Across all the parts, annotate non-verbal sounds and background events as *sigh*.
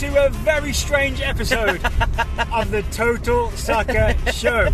to a very strange episode *laughs* of the Total Soccer Show.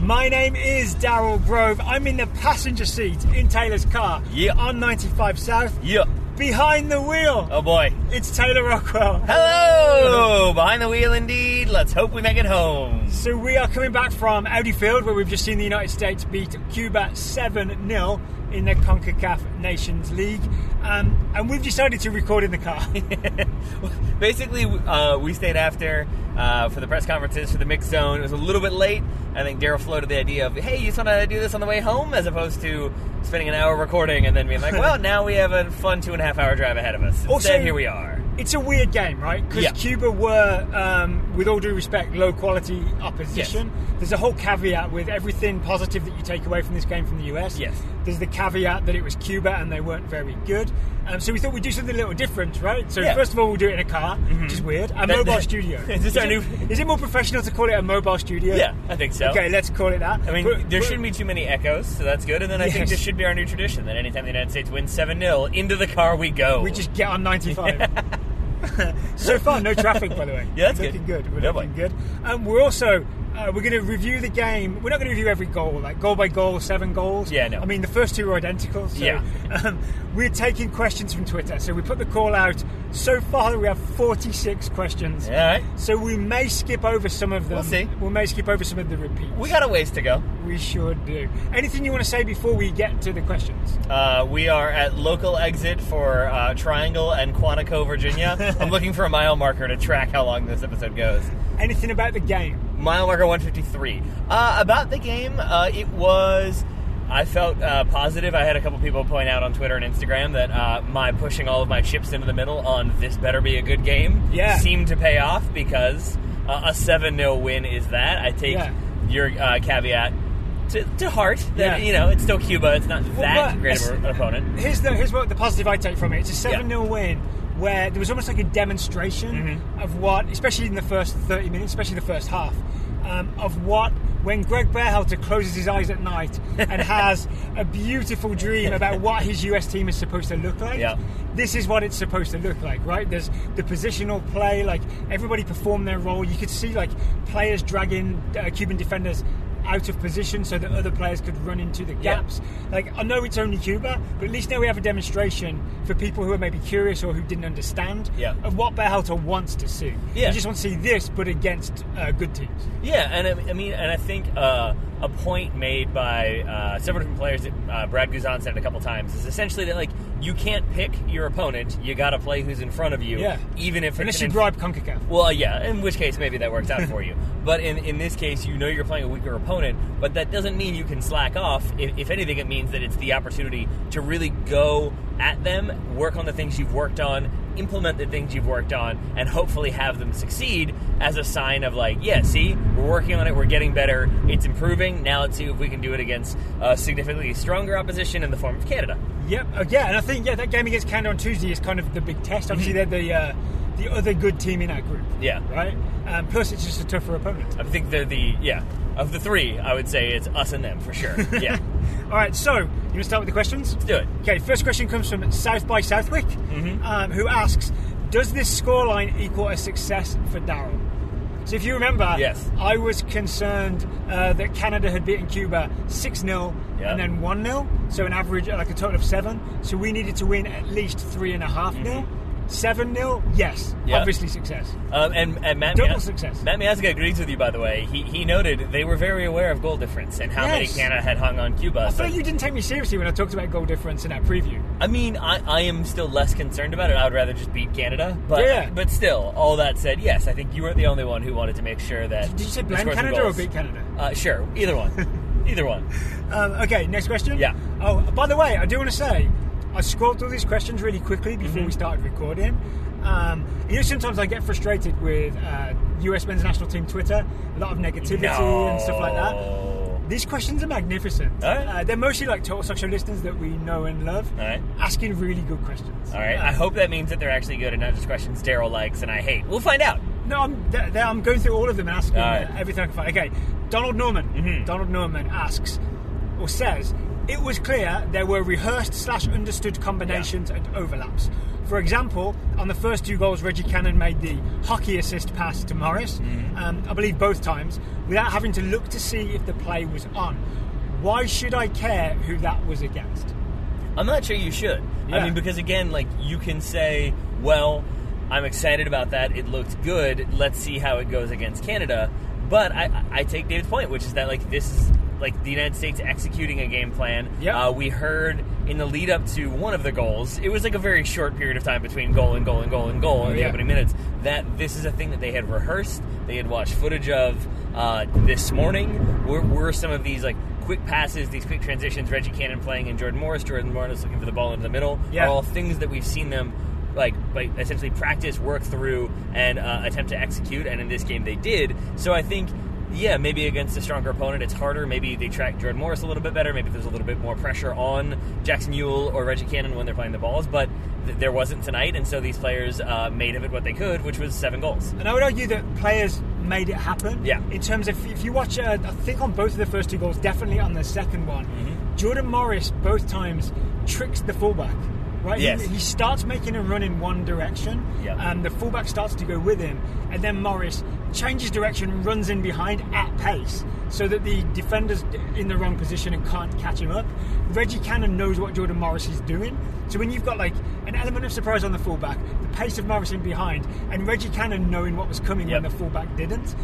My name is Daryl Grove. I'm in the passenger seat in Taylor's car Yeah. on 95 South. Yeah. Behind the wheel, Oh boy. it's Taylor Rockwell. Hello! Behind the wheel indeed. Let's hope we make it home. So we are coming back from Audi Field where we've just seen the United States beat Cuba 7 0 in the CONCACAF Nations League. Um, and we've decided to record in the car. *laughs* *laughs* Basically, uh, we stayed after uh, for the press conferences for the mix zone. It was a little bit late. I think Daryl floated the idea of, hey, you just want to do this on the way home as opposed to spending an hour recording and then being like, *laughs* well, now we have a fun two and a half hour drive ahead of us. Instead, Also- here we are. It's a weird game, right? Because Yeah. Cuba were, um, with all due respect, low quality opposition. There's a whole caveat with everything positive that you take away from this game from the US. Yes. There's the caveat that it was Cuba and they weren't very good. Um, so we thought we'd do something a little different, right? So Yeah. first of all, we'll do it in a car, which is weird. A That- mobile studio. *laughs* Is this our it, new- Is it more professional to call it a mobile studio? Yeah, I think so. Okay, let's call it that. I mean, But- there but- shouldn't be too many echoes, so that's good. And then I think this should be our new tradition that anytime the United States wins 7 0, into the car we go. We just get on 95. *laughs* *laughs* so far, no traffic, by the way. Yeah, that's looking good. good. We're Yeah, looking boy. good. Um, we're also uh, we're going to review the game. We're not going to review every goal, like goal by goal, seven goals. Yeah, no. I mean, the first two are identical. So, Yeah. Um, we're taking questions from Twitter. So we put the call out. So far, we have 46 questions. All right. So we may skip over some of them. We'll see. We may skip over some of the repeats. We got a ways to go. We should do. Anything you want to say before we get to the questions? Uh, we are at local exit for uh, Triangle and Quantico, Virginia. *laughs* I'm looking for a mile marker to track how long this episode goes. Anything about the game? Mile marker 153. Uh, about the game, uh, it was. I felt uh, positive. I had a couple people point out on Twitter and Instagram that uh, my pushing all of my chips into the middle on this better be a good game Yeah. seemed to pay off because uh, a 7 0 win is that. I take Yeah. your uh, caveat to, to heart that, Yeah. you know, it's still Cuba. It's not that great of an opponent. Here's the here's what the positive I take from it. It's a seven 0 Yeah. win where there was almost like a demonstration Mm-hmm. of what, especially in the first thirty minutes, especially the first half, um, of what when Greg Berhalter closes his eyes at night *laughs* and has a beautiful dream about *laughs* what his US team is supposed to look like. Yeah. This is what it's supposed to look like, right? There's the positional play, like everybody performed their role. You could see like players dragging uh, Cuban defenders out of position so that other players could run into the Yeah. gaps. Like I know it's only Cuba, but at least now we have a demonstration for people who are maybe curious or who didn't understand Yeah. of what Berhalter wants to see. Yeah. You just want to see this, but against uh, good teams. Yeah, and I I mean, and I think uh, a point made by uh, several different players that uh, Brad Guzan said it a couple times is essentially that like you can't pick your opponent; you got to play who's in front of you, Yeah. even if Unless it's you an bribe CONCACAF. Well, yeah, in which case maybe that works out for you. *laughs* But in, in this case, you know you're playing a weaker opponent, but that doesn't mean you can slack off. If, if anything, it means that it's the opportunity to really go at them, work on the things you've worked on, implement the things you've worked on, and hopefully have them succeed as a sign of, like, yeah, see, we're working on it, we're getting better, it's improving. Now let's see if we can do it against a significantly stronger opposition in the form of Canada. Yep. Uh, yeah, and I think yeah that game against Canada on Tuesday is kind of the big test. Obviously, they're the uh, the other good team in our group. Yeah. Right. Um, plus, it's just a tougher opponent. I think they're the, yeah, of the three, I would say it's us and them for sure. Yeah. *laughs* All right. So you want to start with the questions? Let's do it. Okay, first question comes from South by Southwick, Mm-hmm. um, who asks, "Does this scoreline equal a success for Daryl?" So, if you remember, Yes. I was concerned uh, that Canada had beaten Cuba six 0 Yeah. and then one 0 so an average like a total of seven. So we needed to win at least three and a half 0 Seven 0 yes. Yeah. obviously success. Um, and, and Matt, Double success. Matt Miazga agrees with you, by the way. He, he noted they were very aware of goal difference and how many Yes. Canada had hung on Cuba. I So, feel you didn't take me seriously when I talked about goal difference in that preview. I mean, I, I am still less concerned about it. I would rather just beat Canada. But Yeah. but still, all that said, yes, I think you were the only one who wanted to make sure that. Did you say blame Canada or beat Canada? Uh, sure, either one. *laughs* either one. Um, okay, next question. Yeah. Oh, by the way, I do want to say I scrolled through these questions really quickly before Mm-hmm. we started recording. Um, you know, sometimes I get frustrated with uh, US men's national team Twitter, a lot of negativity and stuff like that. These questions are magnificent. Right. Uh, they're mostly like Total Soccer listeners that we know and love, right. asking really good questions. All right. I hope that means that they're actually good and not just questions Daryl likes and I hate. We'll find out. No, I'm, I'm going through all of them and asking right. uh, everything I can find. Okay, Donald Norman. Mhm. Donald Norman asks or says it was clear there were rehearsed slash understood combinations and overlaps. For example, on the first two goals, Reggie Cannon made the hockey assist pass to Morris, Mm-hmm. um, I believe both times, without having to look to see if the play was on. Why should I care who that was against? I'm not sure you should. I mean, because again, like you can say, well, I'm excited about that. It looked good. Let's see how it goes against Canada. But I, I take David's point, which is that like this is like the United States executing a game plan. Yeah. Uh, we heard in the lead up to one of the goals, it was like a very short period of time between goal and goal and goal and goal in the Yeah. opening minutes. That this is a thing that they had rehearsed, they had watched footage of uh, this morning. Were, were some of these like quick passes, these quick transitions, Reggie Cannon playing and Jordan Morris, Jordan Morris looking for the ball into the middle, Yeah. are all things that we've seen them like, like essentially practice, work through, and uh, attempt to execute. And in this game, they did. So I think. Yeah, maybe against a stronger opponent, it's harder. Maybe they track Jordan Morris a little bit better. Maybe there's a little bit more pressure on Jackson Yueill or Reggie Cannon when they're playing the balls. But th- there wasn't tonight, and so these players uh, made of it what they could, which was seven goals. And I would argue that players made it happen. Yeah. In terms of, if you watch, uh, I think on both of the first two goals, definitely on the second one, Mm-hmm. Jordan Morris both times tricks the fullback. Right? Yes. He, he starts making a run in one direction, Yeah. and the fullback starts to go with him, and then Morris changes direction, and runs in behind at pace, so that the defender's in the wrong position and can't catch him up. Reggie Cannon knows what Jordan Morris is doing, so when you've got like an element of surprise on the fullback, the pace of Morris in behind, and Reggie Cannon knowing what was coming Yep. when the fullback didn't.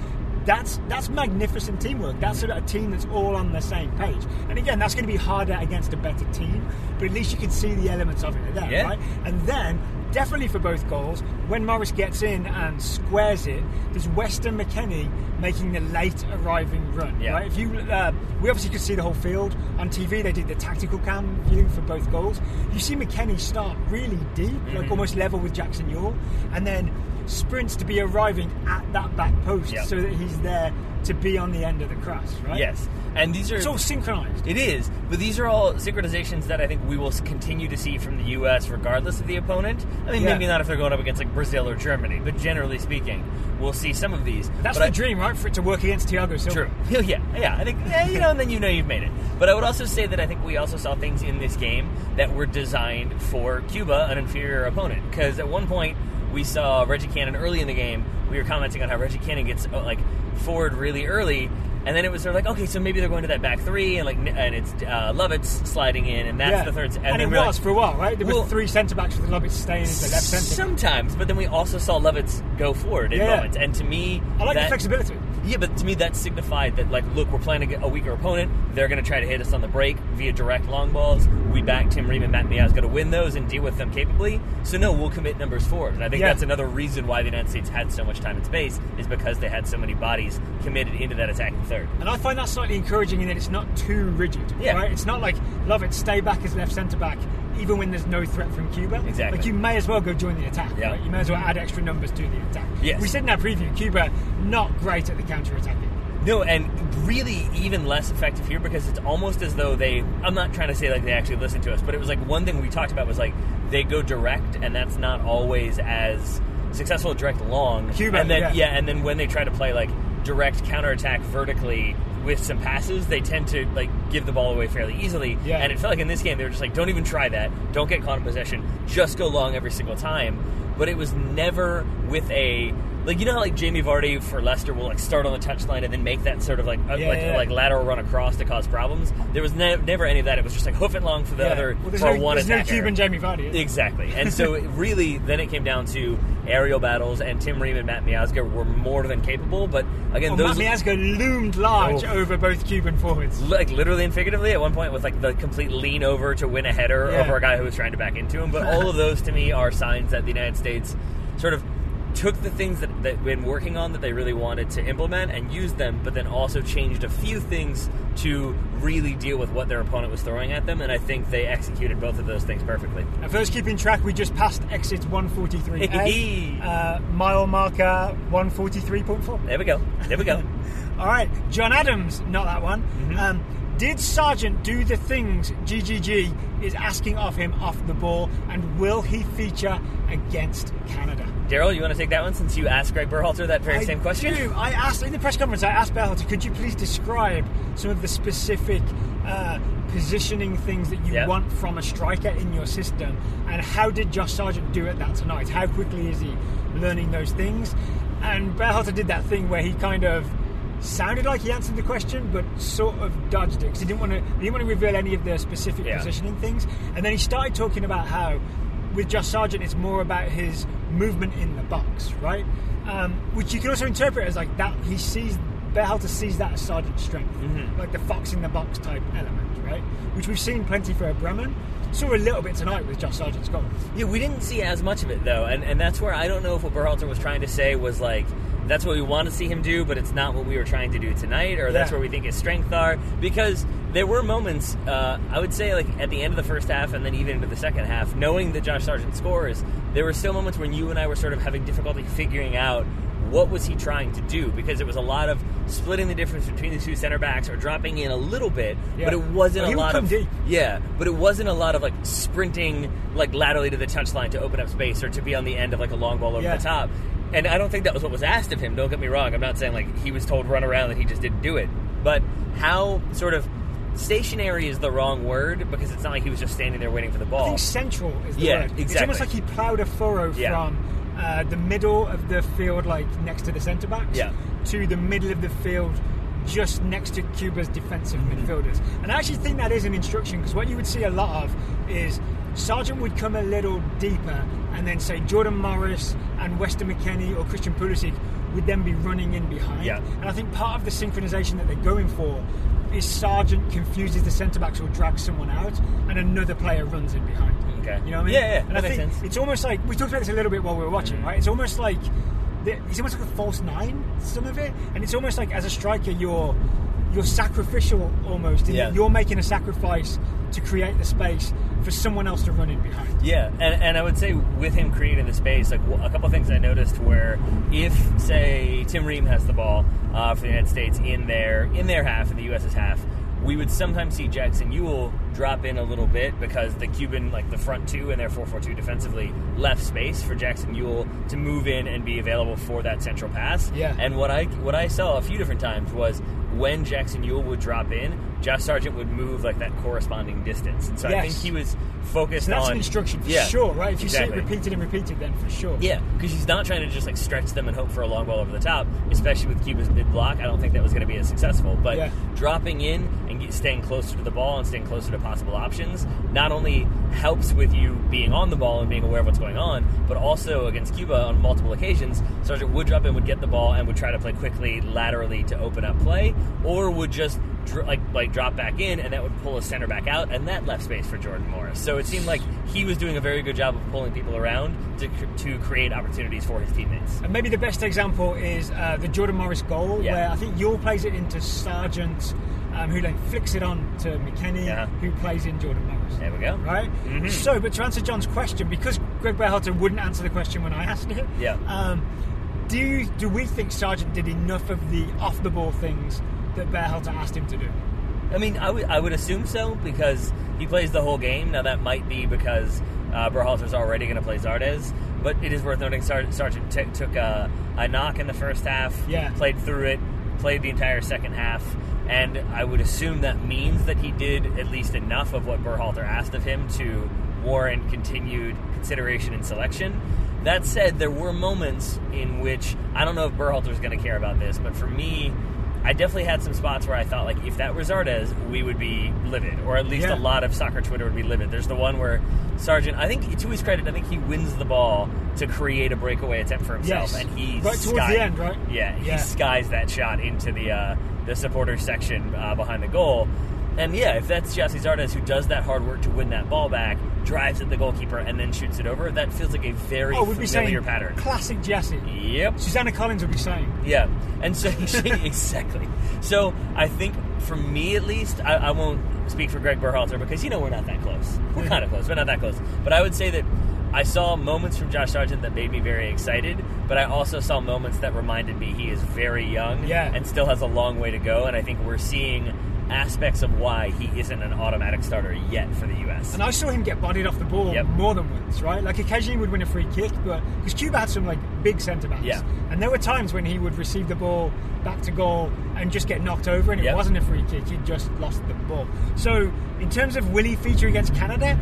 That's that's magnificent teamwork. That's of a team that's all on the same page. And again, that's going to be harder against a better team, but at least you can see the elements of it there, Yeah. right? And then definitely for both goals, when Morris gets in and squares it, there's Weston McKennie making the late arriving run. Yeah. Right? If you, uh, we obviously could see the whole field on TV. They did the tactical cam view for both goals. You see McKennie start really deep, Mm-hmm. like almost level with Jackson Yueill, and then sprints to be arriving at that back post Yeah. so that he's there to be on the end of the cross. Right? Yes, and these are It's all synchronized. It is, but these are all synchronizations that I think we will continue to see from the U.S. regardless of the opponent. I mean, Yeah. maybe not if they're going up against like Brazil or Germany, but generally speaking, we'll see some of these. That's But the I- dream, right? For it to work against Thiago Silva. True. *laughs* Yeah, yeah. I think yeah, you know, and then you know you've made it. But I would also say that I think we also saw things in this game that were designed for Cuba, an inferior opponent. Because at one point we saw Reggie Cannon early in the game. We were commenting on how Reggie Cannon gets uh, like forward really early. And then it was sort of like, okay, so maybe they're going to that back three, and like, and it's uh, Lovitz sliding in, and that's Yeah. the third. And, then it we're like- was for a while, right? There Well- were three centre backs with Lovitz staying into left centre. Sometimes, but then we also saw Lovitz go forward in Yeah. moments, and to me, I like that, the flexibility. Yeah, but to me that signified that like, look, we're playing a, a weaker opponent. They're going to try to hit us on the break via direct long balls. We back Tim Ream and Matt Miazga to win those and deal with them capably. So no, we'll commit numbers forward. And I think Yeah. that's another reason why the United States had so much time and space is because they had so many bodies committed into that attacking third. And I find that slightly encouraging in that it's not too rigid. Yeah. Right? It's not like Lovitz, stay back as left centre back even when there's no threat from Cuba. Exactly. Like you may as well go join the attack. Yeah. Right? You may as well add extra numbers to the attack. Yes. We said in our preview, Cuba not great at the counter attacking. No, and really even less effective here because it's almost as though they. I'm not trying to say like they actually listen to us, but it was like one thing we talked about was like they go direct, and that's not always as successful direct long. Cuba, and then yeah. and then when they try to play like direct counterattack vertically with some passes, they tend to like give the ball away fairly easily. Yeah. And it felt like in this game they were just like, don't even try that, don't get caught in possession, just go long every single time. But it was never with a like you know how like Jamie Vardy for Leicester will like start on the touchline and then make that sort of like Yeah, like, yeah. like lateral run across to cause problems. There was ne- never any of that. It was just like hoof it long for the Yeah. other well, for no, one there's no. Cuban Jamie Vardy. Exactly. And so *laughs* really, then it came down to aerial battles, and Tim Ream and Matt Miazga were more than capable. But again, Well, those Matt Miazga loomed large Oh. over both Cuban forwards. like literally and figuratively at one point with like the complete lean over to win a header over a guy who was trying to back into him. But *laughs* all of those to me are signs that the United States sort of took the things that that been working on that they really wanted to implement and used them, but then also changed a few things to really deal with what their opponent was throwing at them. And I think they executed both of those things perfectly. First keeping track, we just passed exit 143A, uh, mile marker 143.4. There we go. There we go. *laughs* All right, John Adams, not that one. Mm-hmm. Um, Did Sargent do the things GGG is asking of him off the ball, and will he feature against Canada? Daryl, you want to take that one since you asked Greg Berhalter that very I same question? do. I asked in the press conference. I asked Berhalter, could you please describe some of the specific uh, positioning things that you Yep. want from a striker in your system, and how did Josh Sargent do it that tonight? How quickly is he learning those things? And Berhalter did that thing where he kind of sounded like he answered the question, but sort of dodged it because he didn't want to. He didn't want to reveal any of the specific Yeah. positioning things. And then he started talking about how, with Josh Sargent, it's more about his movement in the box, right? Um, which you can also interpret as like that. He sees Berhalter sees that as Sargent's strength, Mm-hmm. like the fox in the box type element, right? Which we've seen plenty for Bremen. Saw a little bit tonight with Josh Sargent's goal. Yeah, we didn't see as much of it though, and and that's where I don't know if what Berhalter was trying to say was like that's what we want to see him do, but it's not what we were trying to do tonight, or that's where we think his strengths are. Because there were moments, uh, I would say, like at the end of the first half, and then even into the second half, knowing that Josh Sargent scores, there were still moments when you and I were sort of having difficulty figuring out what was he trying to do because it was a lot of splitting the difference between the two center backs or dropping in a little bit, Yeah. but it wasn't a lot of deep. yeah, but it wasn't a lot of like sprinting like laterally to the touchline to open up space or to be on the end of like a long ball over Yeah. the top. And I don't think that was what was asked of him. Don't get me wrong. I'm not saying like he was told run around and he just didn't do it. But how sort of stationary is the wrong word because it's not like he was just standing there waiting for the ball. I think central is the Yeah, word. It's almost like he ploughed a furrow Yeah. from uh, the middle of the field, like next to the centre backs, Yeah. to the middle of the field, just next to Cuba's defensive Mm-hmm. midfielders. And I actually think that is an instruction because what you would see a lot of is Sargent would come a little deeper, and then say Jordan Morris and Weston McKennie or Christian Pulisic would then be running in behind. Yeah. And I think part of the synchronization that they're going for is Sargent confuses the centre backs or drags someone out, and another player runs in behind. Okay. You know what I mean? Yeah, yeah, And that I makes think sense. it's almost like we talked about this a little bit while we were watching, Mm-hmm. right? It's almost like it's almost like a false nine, some of it, and it's almost like as a striker, you're you're sacrificial almost. Yeah. You're making a sacrifice to create the space for someone else to run in behind. Yeah, and, and I would say with him creating the space, like a couple things I noticed where if say Tim Ream has the ball uh, for the United States in their in their half in the U.S.'s half, we would sometimes see Jackson Yueill drop in a little bit because the Cuban like the front two and their 4-4-2 defensively left space for Jackson Yueill to move in and be available for that central pass. Yeah. And what I what I saw a few different times was when Jackson Yueill would drop in, Josh Sargent would move like that corresponding distance, and so I think he was focused So that's on an instruction for yeah, sure, right? If you exactly. see it repeated and repeated, then for sure. Yeah, because he's not trying to just like stretch them and hope for a long ball over the top, especially with Cuba's mid block. I don't think that was going to be as successful. But Yeah. dropping in and get, staying closer to the ball and staying closer to possible options not only helps with you being on the ball and being aware of what's going on, but also against Cuba on multiple occasions, Sargent would drop in, would get the ball, and would try to play quickly laterally to open up play, or would just dr- like like drop back in, and that would pull a center back out, and that left space for Jordan Morris. So it seemed like he was doing a very good job of pulling people around to, cr- to create opportunities for his teammates. And maybe the best example is uh, the Jordan Morris goal, Yeah. where I think Yueill plays it into Sargent, um, who then flicks it on to McKennie, Yeah. who plays in Jordan Morris. There we go. Right? Mhm. So, but to answer John's question, because Greg Berhalter wouldn't answer the question when I asked it, Yeah. um, do, you, do we think Sargent did enough of the off the ball things that Berhalter asked him to do? I mean, I would would assume so because he plays the whole game. Now that might be because uh, Berhalter's already going to play Zardes, but it is worth noting Sar- Sargent t- took a, a knock in the first half, Yeah. played through it, played the entire second half, and I would assume that means that he did at least enough of what Berhalter asked of him to warrant continued consideration and selection. That said, there were moments in which I don't know if Berhalter's going to care about this, but for me, I definitely had some spots where I thought like if that were Zardes, we would be livid, or at least Yeah. a lot of soccer Twitter would be livid. There's the one where Sargent, I think to his credit, I think he wins the ball to create a breakaway attempt for himself, Yes. and he Right towards skies- the end, right? Yeah, he Yeah. skies that shot into the uh, the supporters section uh, behind the goal. And yeah, if that's Gyasi Zardes who does that hard work to win that ball back, drives at the goalkeeper, and then shoots it over, that feels like a very Oh, be saying familiar pattern. classic Gyasi. Yep. Susanna Collins would be saying. Yeah, and so *laughs* *laughs* exactly. So I think for me at least, I, I won't speak for Greg Berhalter because you know we're not that close. We're kind of close, but not that close. But I would say that I saw moments from Josh Sargent that made me very excited, but I also saw moments that reminded me he is very young Yeah. and still has a long way to go. And I think we're seeing aspects of why he isn't an automatic starter yet for the U.S. And I saw him get bodied off the ball Yep. more than once, right? Like occasionally he would win a free kick, but because Cuba had some like big centre backs, Yeah. and there were times when he would receive the ball back to goal and just get knocked over, and it Yep. wasn't a free kick; he just lost the ball. So, in terms of will he feature against Canada?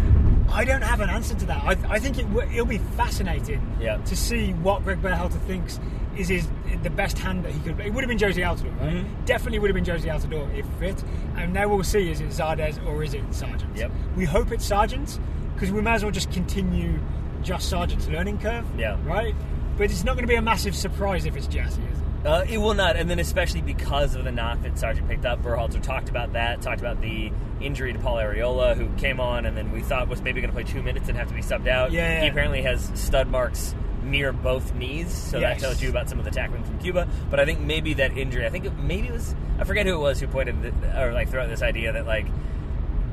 I don't have an answer to that. I, I think it w- it'll be fascinating Yeah. to see what Greg Berhalter thinks is his the best hand that he could. It would have been Jozy Altidore, right? Mm-hmm. Definitely would have been Jozy Altidore if fit. And now we'll see: is it Zardes or is it Sargent? Yep. We hope it's Sargent because we might as well just continue just Sargent's learning curve. Yeah. Right. But it's not going to be a massive surprise if it's Gyasi, is it? Uh, it will not, and then especially because of the knock that Sargent picked up, Berhalter talked about that, talked about the injury to Paul Arriola, who came on and then we thought was maybe going to play two minutes and have to be subbed out. Yeah. He apparently has stud marks near both knees, so that tells you about some of the tackling from Cuba. But I think maybe that injury, I think it, maybe it was, I forget who it was who pointed, the, or like threw out this idea that like,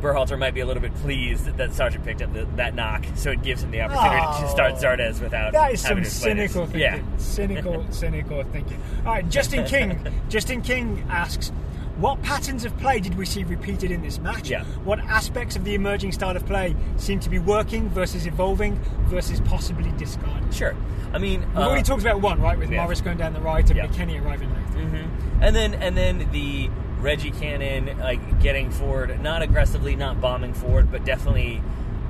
Berhalter might be a little bit pleased that, that Sargent picked up the, that knock, so it gives him the opportunity to Oh. start Zardes without That is some to cynical thinking. Yeah. Cynical, *laughs* cynical thinking. All right, Justin King. *laughs* Justin King asks, "What patterns of play did we see repeated in this match? Yeah. What aspects of the emerging style of play seem to be working versus evolving versus possibly discarded?" Sure. I mean, We've uh, already talked about one, right, with yeah. Morris going down the right and Yeah. McKennie arriving late. Mm-hmm. And then and then the Reggie Cannon like getting forward, not aggressively, not bombing forward, but definitely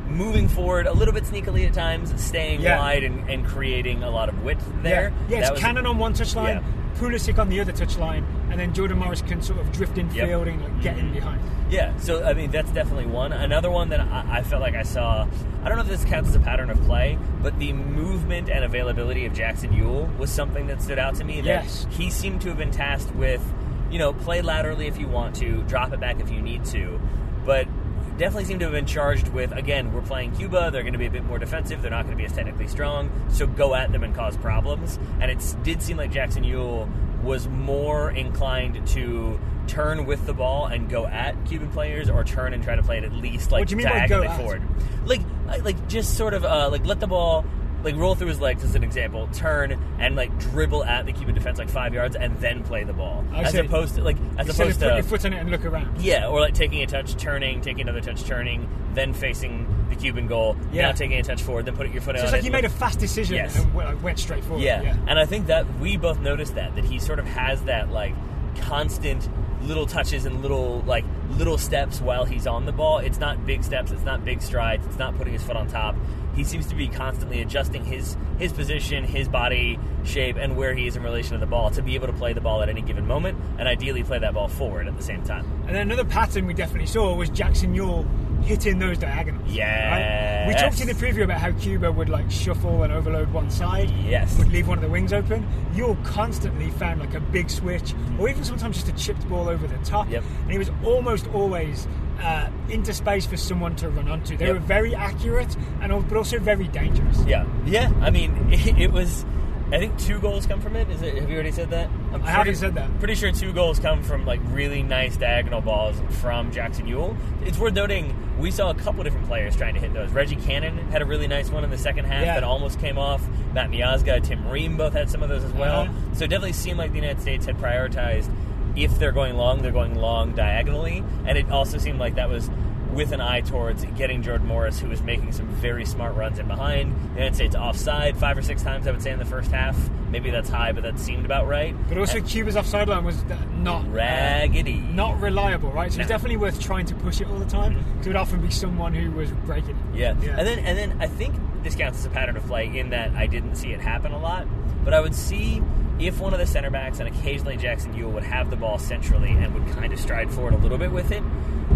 moving forward a little bit sneakily at times, staying Yeah. wide and, and creating a lot of width there. Yeah, yeah it's was- Cannon on one touchline, Yeah. Pulisic on the other touchline, and then Jordan Morris can sort of drift in Yep. field and like, get in mm-hmm. behind. Yeah, so I mean that's definitely one. Another one that I, I felt like I saw. I don't know if this counts as a pattern of play, but the movement and availability of Jackson Yueill was something that stood out to me. That Yes. he seemed to have been tasked with, you know, play laterally if you want to, drop it back if you need to, but definitely seem to have been charged with. Again, we're playing Cuba; they're going to be a bit more defensive. They're not going to be as technically strong, so go at them and cause problems. And it did seem like Jackson Yueill was more inclined to turn with the ball and go at Cuban players, or turn and try to play it at least like What do you mean by go diagonally at? forward. Like, like just sort of uh, like let the ball like roll through his legs as an example, turn and like dribble at the Cuban defense like five yards, and then play the ball, I as see. opposed to like as Instead of opposed to your foot on it and look around. yeah, or like taking a touch, turning, taking another touch, turning, then facing the Cuban goal, Yeah. now taking a touch forward, then putting your foot So on it's like it. you made a fast decision Yes. and like, went straight forward. Yeah. and I think that we both noticed that that he sort of has that like constant little touches and little like little steps while he's on the ball. It's not big steps, it's not big strides, it's not putting his foot on top. He seems to be constantly adjusting his his position, his body shape, and where he is in relation to the ball to be able to play the ball at any given moment, and ideally play that ball forward at the same time. And then another pattern we definitely saw was Jackson Yueill hitting those diagonals. Right? We talked in the preview about how Cuba would like shuffle and overload one side. Yes. Would leave one of the wings open. Yueill constantly found like a big switch, or even sometimes just a chipped ball over the top. Yep. And he was almost always uh, into space for someone to run onto. They Yep. were very accurate and but also very dangerous. Yeah, yeah. I mean, it, *laughs* it was. I think two goals come from it. Is it? Have you already said that? I'm I haven't said that. Pretty sure two goals come from like really nice diagonal balls from Jackson Yueill. It's worth noting we saw a couple different players trying to hit those. Reggie Cannon had a really nice one in the second half Yeah. that almost came off. Matt Miazga, Tim Ream both had some of those as well. Uh-huh. So it definitely seemed like the United States had prioritized if they're going long, they're going long diagonally, and it also seemed like that was with an eye towards getting Jordan Morris, who was making some very smart runs in behind. The United States offside five or six times, I would say, in the first half. Maybe that's high, but that seemed about right. But also Cuba's offside line was uh, not uh, Raggedy. not reliable, right? So it's definitely worth trying to push it all the time. Because it would often be someone who was breaking it. Yeah. Yeah. And then and then I think this counts as a pattern of play in that I didn't see it happen a lot, but I would see if one of the center backs and occasionally Jackson Yueill would have the ball centrally and would kind of stride forward a little bit with it,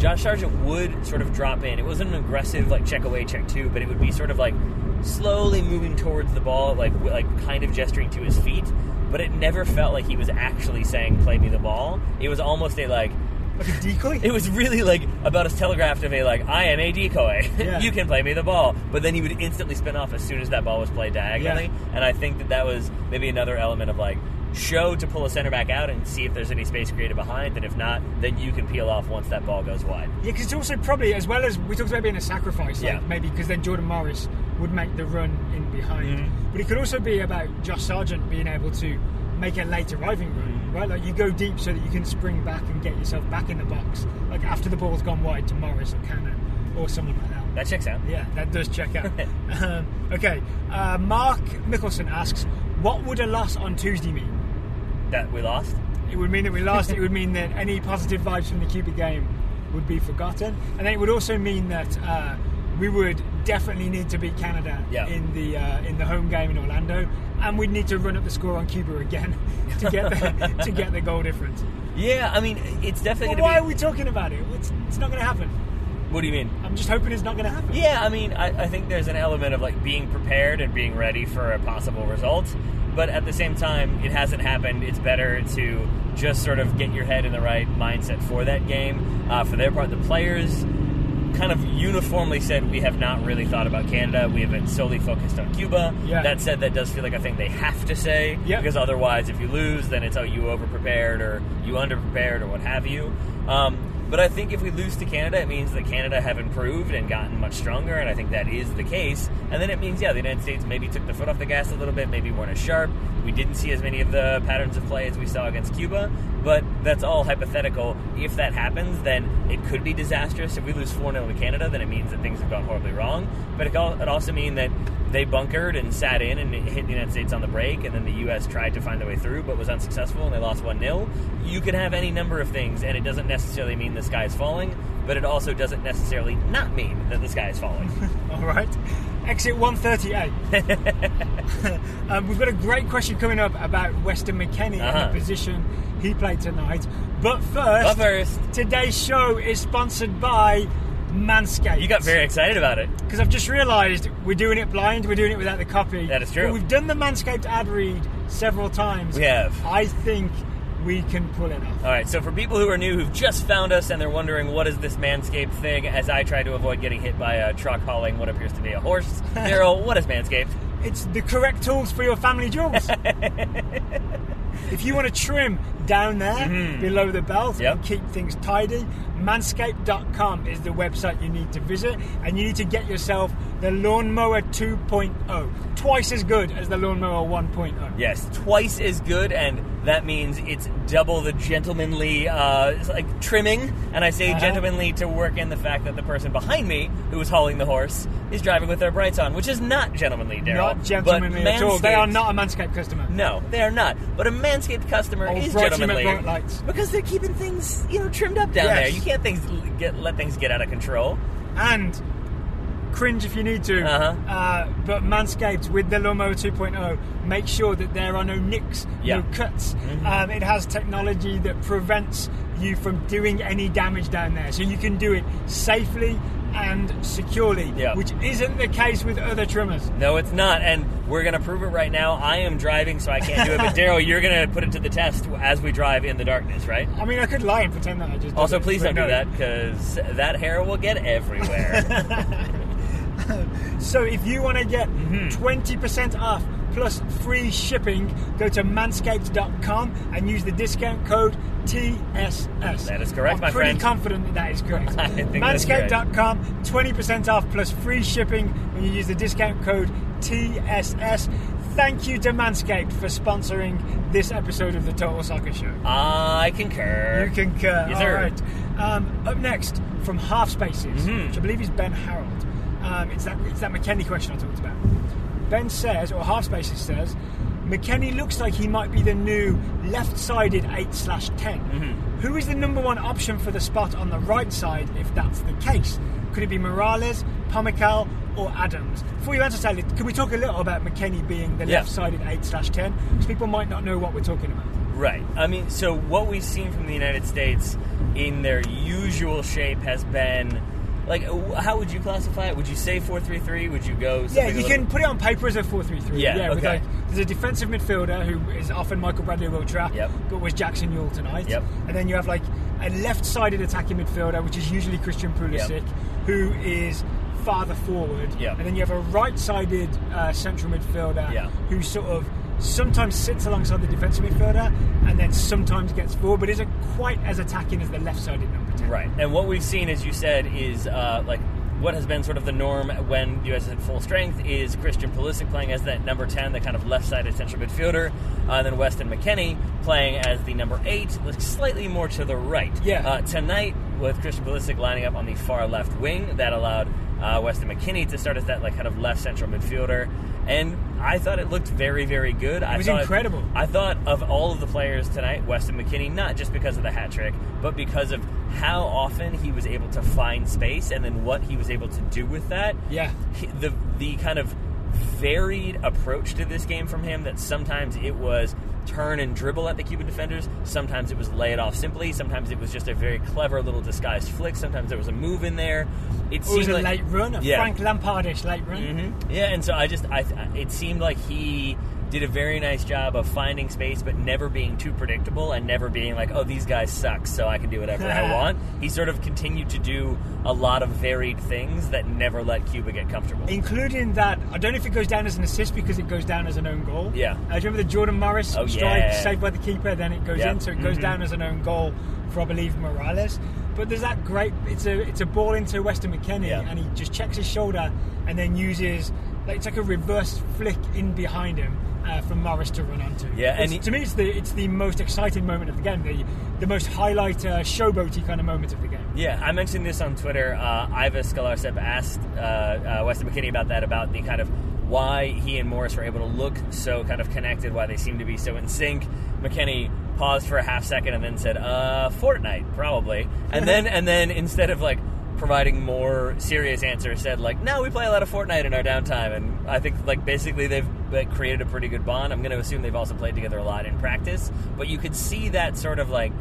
Josh Sargent would sort of drop in. It wasn't an aggressive like check away, check two, but it would be sort of like slowly moving towards the ball, like like kind of gesturing to his feet. But it never felt like he was actually saying "play me the ball." It was almost a like Like a decoy? *laughs* it was really like about as telegraphed of a like I am a decoy. *laughs* Yeah. you can play me the ball, but then he would instantly spin off as soon as that ball was played diagonally. Yeah. And I think that that was maybe another element of like show to pull a center back out and see if there's any space created behind, and if not, then you can peel off once that ball goes wide. Yeah, because it's also probably as well as we talked about being a sacrifice, like Yeah. maybe because then Jordan Morris would make the run in behind. Mhm. But it could also be about Josh Sargent being able to make a late arriving run, right? Like you go deep so that you can spring back and get yourself back in the box, like after the ball's gone wide to Morris or Cannon or someone like that. That checks out. Yeah, that does check out. *laughs* um, okay, uh, Mark Mickelson asks, what would a loss on Tuesday mean? That we lost. It would mean that we lost. it would mean that any positive vibes from the Cuba game would be forgotten, and then it would also mean that uh, we would definitely need to beat Canada Yeah. in the uh, in the home game in Orlando, and we'd need to run up the score on Cuba again *laughs* to get the, to get the goal difference. Yeah, I mean, it's definitely But why going are we talking about it? It's, it's not going to happen. What do you mean? I'm just hoping it's not going to happen. Yeah, I mean, I, I think there's an element of like being prepared and being ready for a possible result. But at the same time, it hasn't happened. It's better to just sort of get your head in the right mindset for that game. Uh, for their part, the players kind of uniformly said we have not really thought about Canada. We have been solely focused on Cuba. Yeah. That said, that does feel like a thing they have to say Yeah. because otherwise, if you lose, then it's oh you overprepared or you underprepared or what have you. Um, but I think if we lose to Canada, it means that Canada have improved and gotten much stronger, and I think that is the case. And then it means, yeah, the United States maybe took the foot off the gas a little bit, maybe weren't as sharp. We didn't see as many of the patterns of play as we saw against Cuba, but that's all hypothetical. If that happens, then it could be disastrous. If we lose 4 0 to Canada, then it means that things have gone horribly wrong. But it it also mean that they bunkered and sat in and hit the United States on the break, and then the U.S. tried to find their way through but was unsuccessful, and they lost 1 0. You could have any number of things, and it doesn't necessarily mean the sky is falling, but it also doesn't necessarily not mean that the sky is falling. *laughs* All right. Exit 138. *laughs* um, we've got a great question coming up about Weston McKennie and Uh-huh. the position he played tonight. But first, But first, today's show is sponsored by Manscaped. you got very excited about it. because I've just realised we're doing it blind. We're doing it without the copy. That is true. But we've done the Manscaped ad read several times. We have. I think we can pull it off. All right, so for people who are new, who've just found us and they're wondering what is this Manscaped thing, as I try to avoid getting hit by a truck hauling what appears to be a horse, *laughs* Daryl, what is Manscaped? It's the correct tools for your family jewels. *laughs* if you want to trim down there below the belt Mm-hmm. Yep. and keep things tidy, manscaped.com is the website you need to visit, and you need to get yourself the Lawnmower 2.0, twice as good as the Lawnmower 1.0. Yes, twice as good, and that means it's double the gentlemanly, uh, like trimming. And I say Uh-huh. gentlemanly to work in the fact that the person behind me, who is hauling the horse, is driving with their brights on, which is not gentlemanly, Daryl. Not gentlemanly at all. They are not a Manscaped customer. No, they are not. But a Manscaped customer Oh, is gentlemanly lights. because they're keeping things, you know, trimmed up down Yes. there. You can't things get let things get out of control. and cringe if you need to. Uh-huh. Uh, but Manscaped with the Lawnmower 2.0, make sure that there are no nicks, Yeah. Mm-hmm. no cuts. Um, it has technology that prevents you from doing any damage down there, so you can do it safely and securely, Yeah. which isn't the case with other trimmers. No, it's not, and we're gonna prove it right now. I am driving, so I can't do it. But Daryl, you're gonna put it to the test as we drive in the darkness, right? I mean, I could lie and pretend that I just. Also, please don't do no. that because that hair will get everywhere. *laughs* So if you want to get Mm-hmm. 20% off plus free shipping, go to manscaped.com and use the discount code TSS. That is correct, I'm my pretty friend. confident that that is correct. *laughs* I think that's correct. Manscaped.com, 20% off plus free shipping when you use the discount code TSS. Thank you to Manscaped for sponsoring this episode of the Total Soccer Show. I concur. You concur. Yes, All right. Um, up next, from Half Spaces, Mhm. which I believe is Ben Harold. Um, it's that it's that McKennie question I talked about. Ben says, or Half Spaces says, McKennie looks like he might be the new left-sided eight slash 10 Mm-hmm. Who is the number one option for the spot on the right side if that's the case? Could it be Morales, Pomykal, or Adams? Before you answer, Sally, can we talk a little about McKennie being the Yeah. left-sided eight slash ten? Because people might not know what we're talking about. Right. I mean, so what we've seen from the United States in their usual shape has been like, uh, how would you classify it? Would you say four three three? Would you go? Yeah, you can put it on paper as a 4-3-3. Yeah, okay. like, there's a defensive midfielder who is often Michael Bradley Wiltshire, Yep. but was Jackson Yueill tonight. Yep. And then you have like a left-sided attacking midfielder, which is usually Christian Pulisic, who is farther forward. Yep. And then you have a right-sided uh, central midfielder Yeah. who sort of sometimes sits alongside the defensive midfielder and then sometimes gets forward, but isn't quite as attacking as the left-sided number 10. Right. And what we've seen, as you said, is uh, like what has been sort of the norm when the U.S. is at full strength is Christian Pulisic playing as that number 10, the kind of left-sided central midfielder, uh, and then Weston McKennie playing as the number 8, slightly more to the right. Yeah. Uh, tonight, with Christian Pulisic lining up on the far left wing, that allowed uh, Weston McKennie to start as that like kind of left central midfielder. And I thought it looked very, very good. I was thought, incredible. I thought of all of the players tonight, Weston McKennie, not just because of the hat trick, but because of how often he was able to find space and then what he was able to do with that. Yeah. He- the the kind of varied approach to this game from him that sometimes it was turn and dribble at the Cuban defenders, sometimes it was lay it off simply, sometimes it was just a very clever little disguised flick, sometimes there was a move in there. It It was seemed a like, late run, a Yeah. Frank Lampardish late run. hmm Yeah, and so I just I it seemed like he did a very nice job of finding space, but never being too predictable and never being like, oh, these guys suck, so I can do whatever I *laughs* want. He sort of continued to do a lot of varied things that never let Cuba get comfortable. Including that, I don't know if it goes down as an assist because it goes down as an own goal. Yeah. Uh, do you remember the Jordan Morris Oh, strike yeah. saved by the keeper? Then it goes Yep. in, so it goes Mhm. down as an own goal for I believe Morales. But there's that great. It's a it's a ball into Weston McKennie, Yeah. and he just checks his shoulder and then uses like it's like a reverse flick in behind him. Uh, for Morris to run onto. Yeah, and he- to me, it's the it's the most exciting moment of the game, the the most highlight uh, showboaty kind of moment of the game. Yeah, I mentioned this on Twitter. Uh, Ives Galarcep asked uh, uh, Weston McKennie about that, about the kind of why he and Morris were able to look so kind of connected, why they seem to be so in sync. McKennie paused for a half second and then said, uh, Fortnite, probably. And *laughs* then, and then instead of like providing more serious answers, said like, no, we play a lot of Fortnite in our downtime. And I think like basically they've like, created a pretty good bond. I'm going to assume they've also played together a lot in practice. But you could see that sort of like,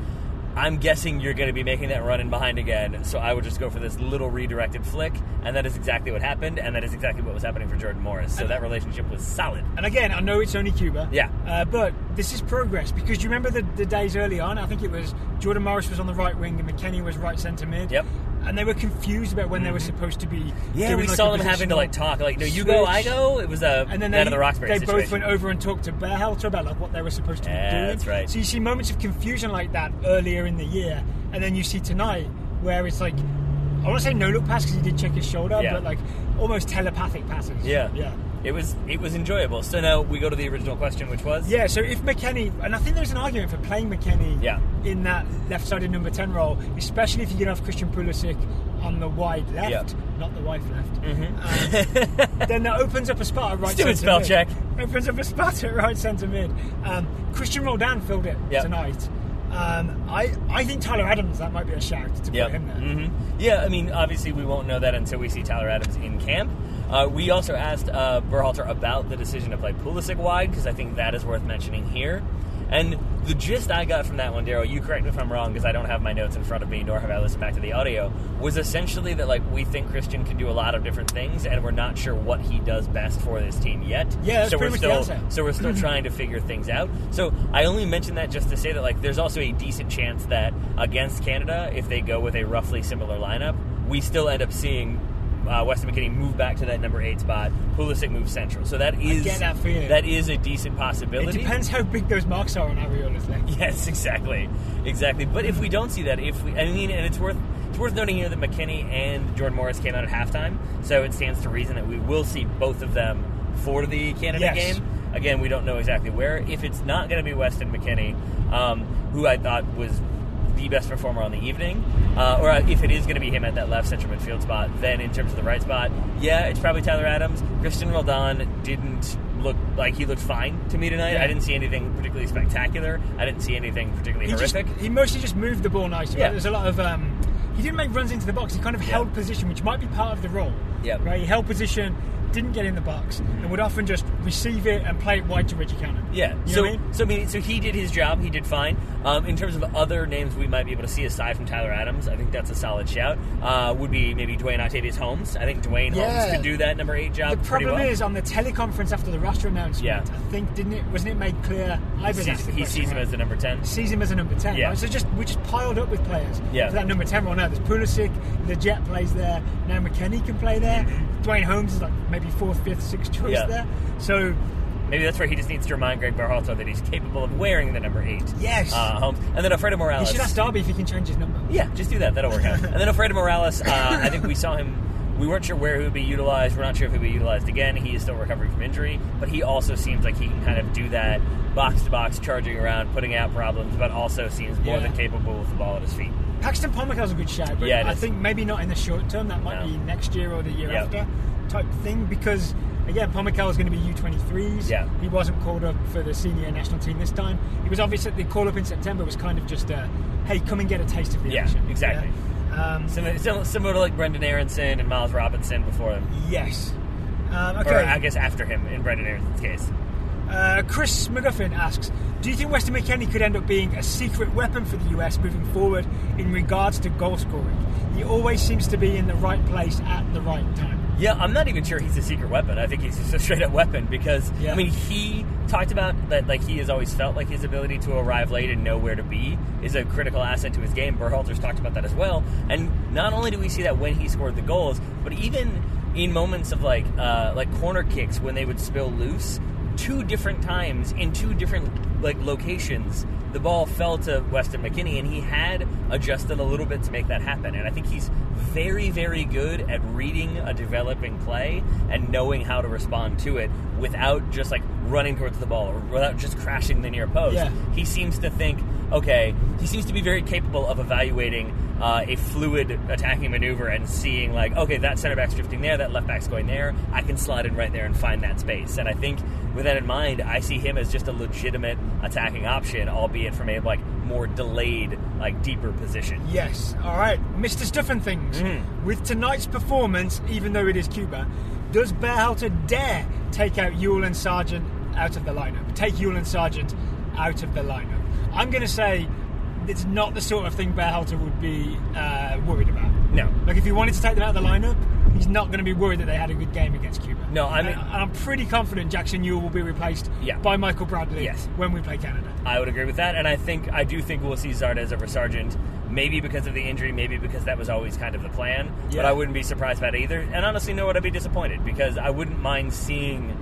I'm guessing you're going to be making that run in behind again, so I would just go for this little redirected flick, and that is exactly what happened, and that is exactly what was happening for Jordan Morris. So that relationship was solid. And again, I know it's only Cuba. Yeah. Uh, but this is progress because you remember the, the days early on. I think it was Jordan Morris was on the right wing and McKennie was right centre mid. Yep. And they were confused about when they were mm-hmm. supposed to be. Yeah, we like saw them having to like talk, like no, you go, I go. It was a And then they, of the Roxbury they situation. both went over and talked to Berhalter about like what they were supposed to Yeah, be doing. that's right. So you see moments of confusion like that earlier in the year, and then you see tonight where it's like I want to say no look pass because he did check his shoulder, Yeah. but like almost telepathic passes. Yeah, yeah. It was it was enjoyable. So now we go to the original question, which was Yeah, so if McKennie, and I think there's an argument for playing McKennie Yeah. in that left-sided number 10 role, especially if you can have Christian Pulisic on the wide left, Yeah. Mm-hmm. not the wife left. Um, then that opens up a spot at right *laughs* Stupid spell mid. check. Opens up a spot at right centre mid. Um, Cristian Roldan filled it Yeah. tonight. Um, I, I think Tyler Adams, that might be a shout to put him there. hmm Yeah, I mean, obviously, we won't know that until we see Tyler Adams in camp. Uh, we also asked uh, Berhalter about the decision to play Pulisic wide because I think that is worth mentioning here. And the gist I got from that one, Daryl, you correct me if I'm wrong because I don't have my notes in front of me, nor have I listened back to the audio, was essentially that like we think Christian can do a lot of different things, and we're not sure what he does best for this team yet. Yeah, that's so pretty we're still so we're still trying to figure things out. So I only mention that just to say that like there's also a decent chance that against Canada, if they go with a roughly similar lineup, we still end up seeing uh, Weston McKennie move back to that number eight spot. Pulisic moves central. So that is that that is a decent possibility. It depends how big those marks are on Arriola's *laughs* leg. Yes, exactly, exactly. But if we don't see that, if we, I mean, and it's worth it's worth noting here that McKennie and Jordan Morris came out at halftime, so it stands to reason that we will see both of them for the Canada Yes. game. Again, we don't know exactly where. If it's not going to be Weston McKennie, um, who I thought was the best performer on the evening, uh, or if it is going to be him at that left central midfield spot, then in terms of the right spot, yeah, it's probably Tyler Adams. Cristian Roldan didn't look like he looked fine to me tonight. Yeah. I didn't see anything particularly spectacular. I didn't see anything particularly He, just, horrific. he mostly just moved the ball nicely. Yeah. Right? There's a lot of. Um, he didn't make runs into the box. He kind of Yeah. held position, which might be part of the role. Yeah. Right. He held position, didn't get in the box, and would often just receive it and play it wide to Reggie Cannon. Yeah. You so, know what I mean? so I mean, so he did his job. He did fine. Um, in terms of other names we might be able to see aside from Tyler Adams, I think that's a solid shout. Uh, would be maybe Duane Octavius Holmes. I think Duane Yeah. Holmes could do that number eight job The problem well. is on the teleconference after the roster announcement. Yeah. I think didn't it wasn't it made clear? he Ivan sees, he sees him as the number ten. sees him as a number 10. Yeah. right? So just we just piled up with players Yeah. for that number 10 role now. There's Pulisic, the Jet plays there, now McKennie can play there. Duane Holmes is like maybe fourth, fifth, sixth choice Yeah. there. So Maybe that's where he just needs to remind Greg Berhalter that he's capable of wearing the number eight. Yes. Uh, Holmes, and then Alfredo you Morales. should ask Darby if he can change his number. Yeah, just do that. That'll work out. *laughs* And then Alfredo Morales, uh, I think we saw him we weren't sure where he would be utilized. We're not sure if he'll be utilized again. He is still recovering from injury, but he also seems like he can kind of do that box to box, charging around, putting out problems, but also seems more Yeah. than capable with the ball at his feet. Paxton Pomykal's a good shout, but Yeah, I think maybe not in the short term. That might No. be next year or the year Yep. after type thing because. Again, Pomykal is going to be U23s. Yeah. He wasn't called up for the senior national team this time. It was obvious that the call up in September was kind of just a, hey, come and get a taste of the Yeah, action. exactly. Yeah? Um, Similar, similar, to like Brenden Aaronson and Miles Robinson before him, yes. Um, okay. or I guess after him in Brenden Aaronson's case. Uh, Chris McGuffin asks, do you think Weston McKennie could end up being a secret weapon for the US moving forward in regards to goal scoring? He always seems to be in the right place at the right time. Yeah, I'm not even sure he's a secret weapon. I think he's just a straight up weapon because Yeah. I mean he talked about that like he has always felt like his ability to arrive late and know where to be is a critical asset to his game. Berhalter's talked about that as well. And not only do we see that when he scored the goals, but even in moments of like uh, like corner kicks when they would spill loose, two different times in two different like locations the ball fell to Weston McKennie, and he had adjusted a little bit to make that happen. And I think he's very, very good at reading a developing play and knowing how to respond to it without just like running towards the ball or without just crashing the near post. Yeah. He seems to think, okay, he seems to be very capable of evaluating uh, a fluid attacking maneuver and seeing like, okay, that center back's drifting there, that left back's going there. I can slide in right there and find that space. And I think with that in mind, I see him as just a legitimate attacking option, albeit from a like more delayed, like deeper position. Yes. All right, Mr. Stuffin Things. Mm. With tonight's performance, even though it is Cuba, does Berhalter dare take out Yueill and Sargent out of the lineup? Take Yueill and Sargent out of the lineup. I'm going to say it's not the sort of thing Berhalter would be uh, worried about. No. Like if he wanted to take them out of the lineup, he's not going to be worried that they had a good game against Cuba. No, I mean- and, I'm pretty confident Jackson Yueill will be replaced Yeah. by Michael Bradley Yes. when we play Canada. I would agree with that, and I think I do think we'll see Zardes over Sargent. Maybe because of the injury, maybe because that was always kind of the plan. But I wouldn't be surprised about it either. And honestly, no, would I be disappointed because I wouldn't mind seeing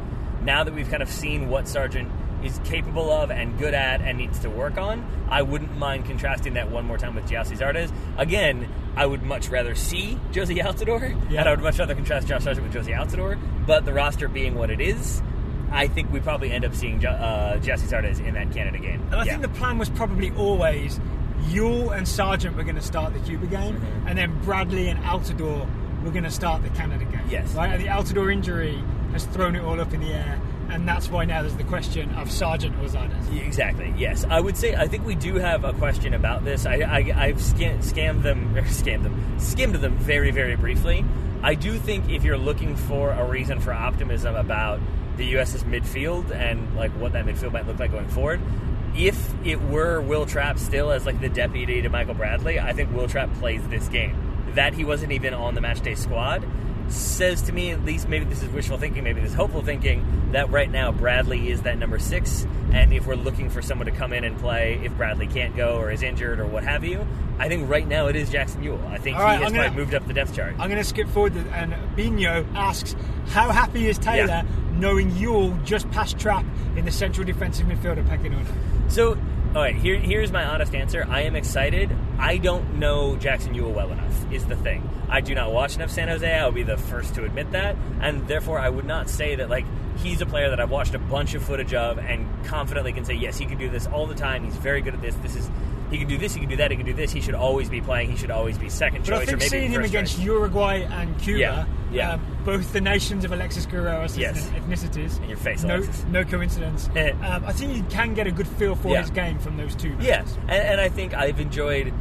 now that we've kind of seen what Sargent is capable of and good at and needs to work on. I wouldn't mind contrasting that one more time with Gyasi Zardes. Again, I would much rather see Jozy Altidore, Yeah. and I would much rather contrast Josh Sargent with Jozy Altidore. But the roster being what it is, I think we probably end up seeing uh, Zardes in that Canada game. And I Yeah. think the plan was probably always Yueill and Sargent were going to start the Cuba game, Mm-hmm. and then Bradley and Altidore were going to start the Canada game. Yes. Right? And the Altidore injury has thrown it all up in the air, and that's why now there's the question of Sargent or Zardes. Exactly. Yes, I would say I think we do have a question about this. I, I I've scan, scammed them, *laughs* or them, skimmed them very very briefly. I do think if you're looking for a reason for optimism about the U.S.'s midfield and like what that midfield might look like going forward, if it were Will Trapp still as like the deputy to Michael Bradley, I think Will Trapp plays this game. That he wasn't even on the matchday squad says to me, at least maybe this is wishful thinking, maybe this is hopeful thinking, that right now Bradley is that number six. And if we're looking for someone to come in and play, if Bradley can't go or is injured or what have you, I think right now it is Jackson Yueill. I think right, he has gonna- quite moved up the depth chart. I'm going to skip forward, and Bino asks, how happy is Taylor Yeah. knowing Yueill just passed Trapp in the central defensive midfielder pecking order? So, all right, here, here's my honest answer. I am excited. I don't know Jackson Yueill well enough, is the thing. I do not watch enough San Jose. I'll be the first to admit that. And therefore, I would not say that, like, he's a player that I've watched a bunch of footage of and confidently can say, yes, he can do this all the time. He's very good at this. This is. He can do this, he can do that, he can do this. He should always be playing. He should always be second But I choice or think maybe seeing him against choice. Uruguay and Cuba, Yeah, yeah. um, both the nations of Alexis Guerrero's Yes. ethnicities, In your face, no, Alexis. no coincidence. *laughs* um, I think you can get a good feel for Yeah. his game from those two. Yeah, matches. and, and I think I've enjoyed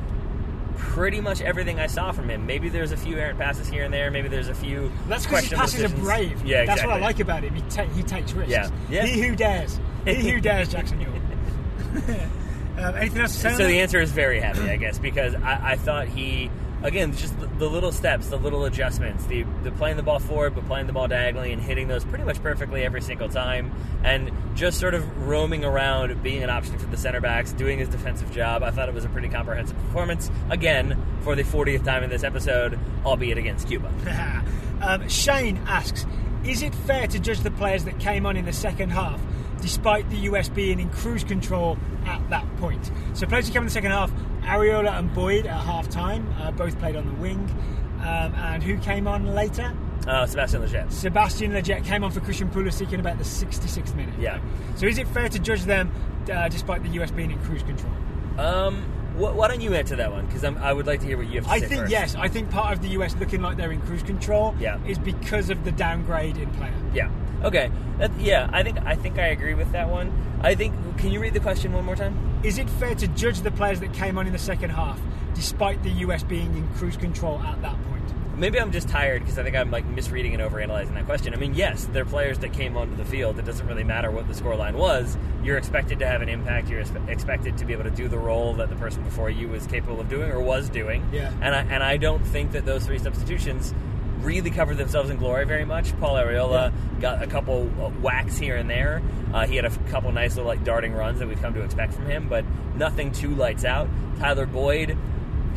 pretty much everything I saw from him. Maybe there's a few errant passes here and there. Maybe there's a few. That's because his passes are brave. Yeah, That's what I like about him. He, ta- he takes risks. Yeah. Yeah. He who dares. He who dares, Jackson Yueill. *laughs* *laughs* um, anything else to say? So the answer is very happy, I guess, because I, I thought he, again, just the, the little steps, the little adjustments, the, the playing the ball forward, but playing the ball diagonally and hitting those pretty much perfectly every single time, and just sort of roaming around, being an option for the center backs, doing his defensive job. I thought it was a pretty comprehensive performance. Again, for the 40th time in this episode, albeit against Cuba. *laughs* um, Shane asks, is it fair to judge the players that came on in the second half, despite the US being in cruise control at that point? So players who came in the second half, Arriola and Boyd at half time, uh, both played on the wing. Um, and who came on later? Uh, Sebastian Lletget. Sebastian Lletget came on for Christian Pulisic in about the 66th minute. Yeah. So is it fair to judge them uh, despite the US being in cruise control? Um, wh- why don't you answer that one? Because I would like to hear what you have to I say think first. yes. I think part of the US looking like they're in cruise control Yeah. is because of the downgrade in player. Yeah. Okay. That, yeah, I think I think I agree with that one. I think. Can you read the question one more time? Is it fair to judge the players that came on in the second half despite the US being in cruise control at that point? Maybe I'm just tired because I think I'm like misreading and overanalyzing that question. I mean, yes, they're players that came onto the field. It doesn't really matter what the scoreline was. You're expected to have an impact. You're expected to be able to do the role that the person before you was capable of doing or was doing. Yeah. And I and I don't think that those three substitutions really covered themselves in glory very much. Paul Arriola got a couple uh, whacks here and there. Uh, he had a couple nice little like darting runs that we've come to expect from him, but nothing too lights out. Tyler Boyd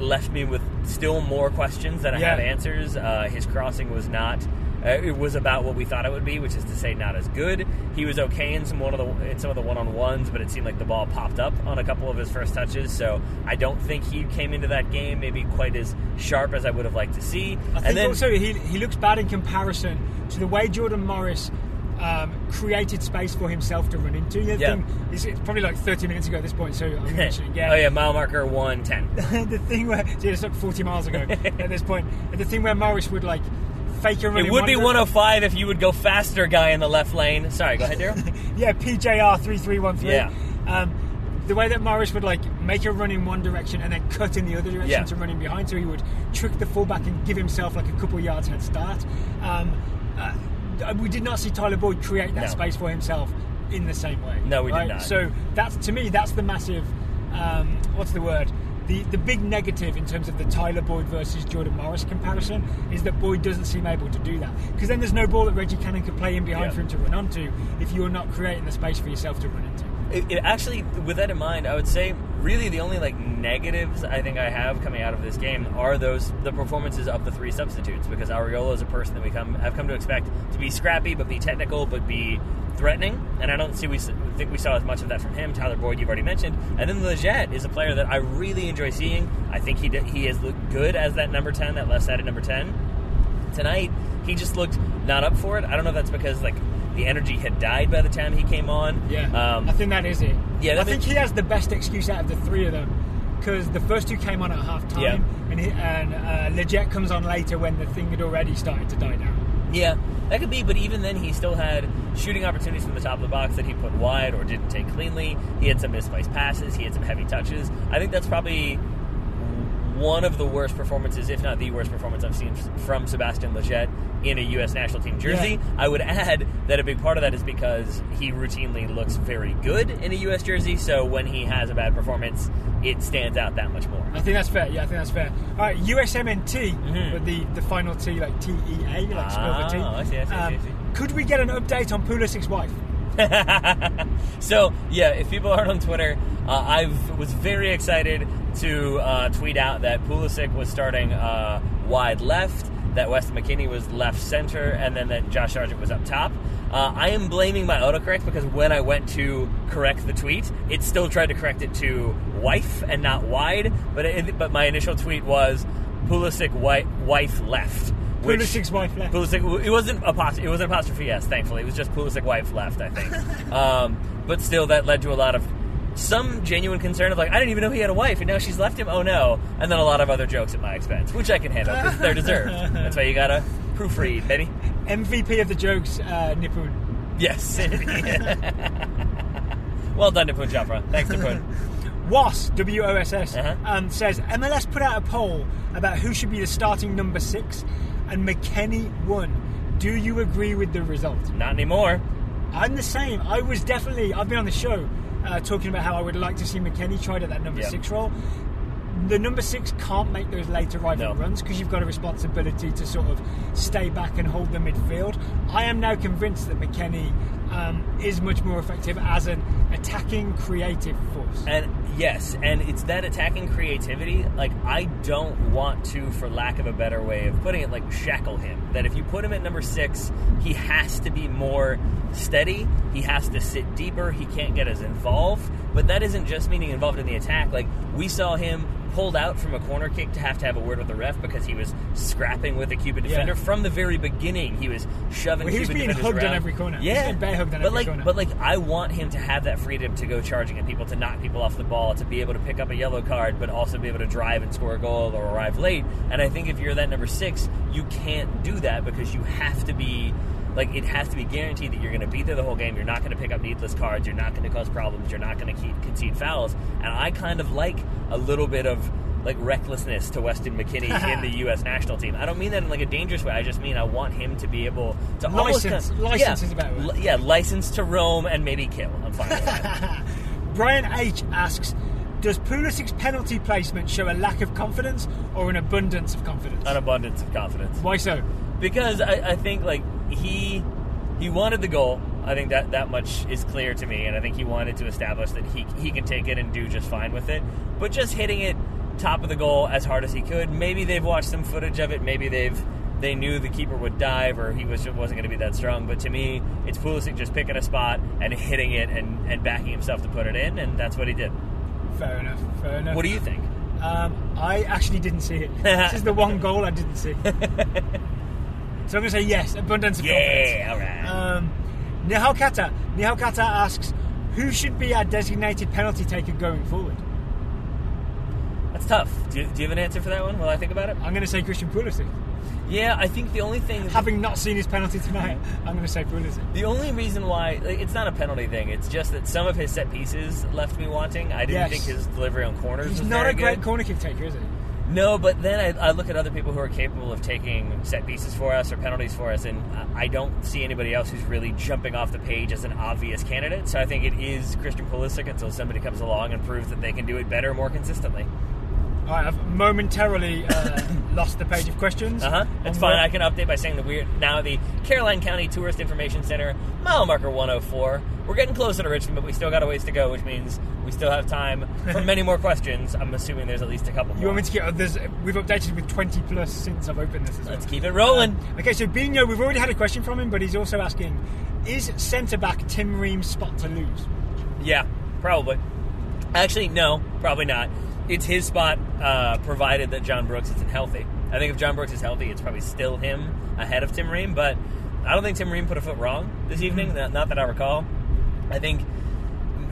left me with still more questions than I Yeah. have answers. Uh, his crossing was not. Uh, it was about what we thought it would be, which is to say, not as good. He was okay in some one of the in some of the one on ones, but it seemed like the ball popped up on a couple of his first touches. So I don't think he came into that game maybe quite as sharp as I would have liked to see. I think and then also he, he looks bad in comparison to the way Jordan Morris um, created space for himself to run into. The Yeah. thing is, it's probably like 30 minutes ago at this point, so I'm going to mention it again. oh yeah, mile marker one ten. *laughs* the thing where so it's like 40 miles ago *laughs* at this point. The thing where Morris would like fake a run. It would be 105 if you would go faster, guy in the left lane. Sorry, go ahead, Daryl. *laughs* Yeah, PJR 3313. Yeah. Um, the way that Morris would like make a run in one direction and then cut in the other direction Yeah. to run in behind, so he would trick the fullback and give himself like a couple yards head start. Um, uh, we did not see Tyler Boyd create that No. space for himself in the same way. No, we did not. So that's to me, that's the massive. Um, what's the word? The, the big negative in terms of the Tyler Boyd versus Jordan Morris comparison is that Boyd doesn't seem able to do that because then there's no ball that Reggie Cannon can play in behind Yeah. for him to run onto if you're not creating the space for yourself to run into. It, it actually, with that in mind, I would say really the only like negatives I think I have coming out of this game are those the performances of the three substitutes because Arriola is a person that we come have come to expect to be scrappy but be technical but be threatening, and I don't see we think we saw as much of that from him. Tyler Boyd, you've already mentioned, and then Lletget is a player that I really enjoy seeing. I think he did, he has looked good as that number ten, that left-sided number ten. Tonight, he just looked not up for it. I don't know if that's because like the energy had died by the time he came on. Yeah, Um, I think that is it. yeah, I think he has the best excuse out of the three of them because the first two came on at half time, Yeah. and, he, and uh, Lletget comes on later when the thing had already started to die down. Yeah, that could be, but even then, he still had shooting opportunities from the top of the box that he put wide or didn't take cleanly. He had some misplaced passes, he had some heavy touches. I think that's probably one of the worst performances, if not the worst performance I've seen from Sebastian Lletget in a U.S. national team jersey. Yeah. I would add that a big part of that is because he routinely looks very good in a U.S. jersey, so when he has a bad performance, it stands out that much more. I think that's fair. Yeah, I think that's fair. All right, USMNT, Mhm. with the, the final T, like T E A, like spell for T. Ah, see, I see, I see, I see. Could we get an update on Pulisic's wife? *laughs* so yeah, if people aren't on Twitter, uh, I was very excited to uh, tweet out that Pulisic was starting uh, wide left, that Weston McKennie was left center, and then that Josh Sargent was up top. Uh, I am blaming my autocorrect because when I went to correct the tweet, it still tried to correct it to wife and not wide. But it, but my initial tweet was Pulisic wi- wife left. which- Pulisic's wife left. Pulisic. It wasn't apostrophe. It wasn't apostrophe s. Thankfully, it was just Pulisic wife left. I think. *laughs* um, but still, that led to a lot of some genuine concern of like, I didn't even know he had a wife, and now she's left him. Oh no! And then a lot of other jokes at my expense, which I can handle because they're deserved. That's why you gotta proofread, baby. MVP of the jokes, uh, Nipun. Yes. *laughs* well done, Nipun Chopra. Thanks, Nipun. WOS, *laughs* W O S S, Uh-huh. um, says MLS put out a poll about who should be the starting number six, and McKennie won. Do you agree with the result? Not anymore. I'm the same. I was definitely. I've been on the show uh, talking about how I would like to see McKennie tried at that number Yeah. six role. The number six can't make those late arrival No. runs because you've got a responsibility to sort of stay back and hold the midfield. I am now convinced that McKennie um, is much more effective as an attacking, creative force. And yes, and it's that attacking creativity. Like I don't want to, for lack of a better way of putting it, like shackle him. That if you put him at number six, he has to be more steady. He has to sit deeper. He can't get as involved. But that isn't just meaning involved in the attack. Like we saw him pulled out from a corner kick to have to have a word with the ref because he was scrapping with a Cuban Yeah. defender from the very beginning. He was shoving. Well, he was Cuban being defenders hugged on every corner. Yeah, bear hugged on but every like, corner. but like, I want him to have that freedom to go charging at people, to knock people off the ball, to be able to pick up a yellow card, but also be able to drive and score a goal or arrive late. And I think if you're that number six, you can't do that because you have to be. Like it has to be guaranteed that you're going to be there the whole game. You're not going to pick up needless cards. You're not going to cause problems. You're not going to keep concede fouls. And I kind of like a little bit of like recklessness to Weston McKennie *laughs* in the U.S. national team. I don't mean that in like a dangerous way. I just mean I want him to be able to License. kind of- License yeah, is a better word. li- yeah, license to roam and maybe kill. I'm fine with that. *laughs* Brian H asks, does Pulisic's penalty placement show a lack of confidence or an abundance of confidence? An abundance of confidence Why so? Because I, I think like he he wanted the goal. I think that that much is clear to me, and I think he wanted to establish that he he can take it and do just fine with it. But just hitting it top of the goal as hard as he could. Maybe they've watched some footage of it. Maybe they've they knew the keeper would dive or he was wasn't going to be that strong. But to me, it's Pulisic just picking a spot and hitting it and, and backing himself to put it in, and that's what he did. Fair enough. Fair enough. What do you think? Um, I actually didn't see it. *laughs* this is the one goal I didn't see. *laughs* so I'm going to say yes, abundance of confidence. Yeah, all right. Um, Nihal Kata. Nihal Kata asks, who should be our designated penalty taker going forward? That's tough. Do you, do you have an answer for that one? While I think about it. I'm going to say Christian Pulisic. Yeah, I think the only thing Having not seen his penalty tonight, *laughs* I'm going to say Pulisic. The only reason why like, it's not a penalty thing, it's just that some of his set pieces left me wanting. I didn't Yes. think his delivery on corners He's was not very a great good. corner kick taker, is he? No, but then I, I look at other people who are capable of taking set pieces for us or penalties for us, and I- don't see anybody else who's really jumping off the page as an obvious candidate. So I think it is Christian Pulisic until somebody comes along and proves that they can do it better, more consistently. Right, I've momentarily uh, *coughs* lost the page of questions. Uh huh. It's fine. I can update by saying that we're now the Caroline County Tourist Information Center, mile marker 104. We're getting closer to Richmond, but we still got a ways to go, which means we still have time for *laughs* many more questions. I'm assuming there's at least a couple more. You want me to get? uh, There's, we've updated with 20 plus since I've opened this as well. Let's keep it rolling. Okay, so Bino, we've already had a question from him, but he's also asking: Is centre back Tim Ream's spot to lose? Yeah, probably. Actually, no, probably not. It's his spot, uh, provided that John Brooks isn't healthy. I think if John Brooks is healthy, it's probably still him ahead of Tim Ream, but I don't think Tim Ream put a foot wrong this evening, not, not that I recall. I think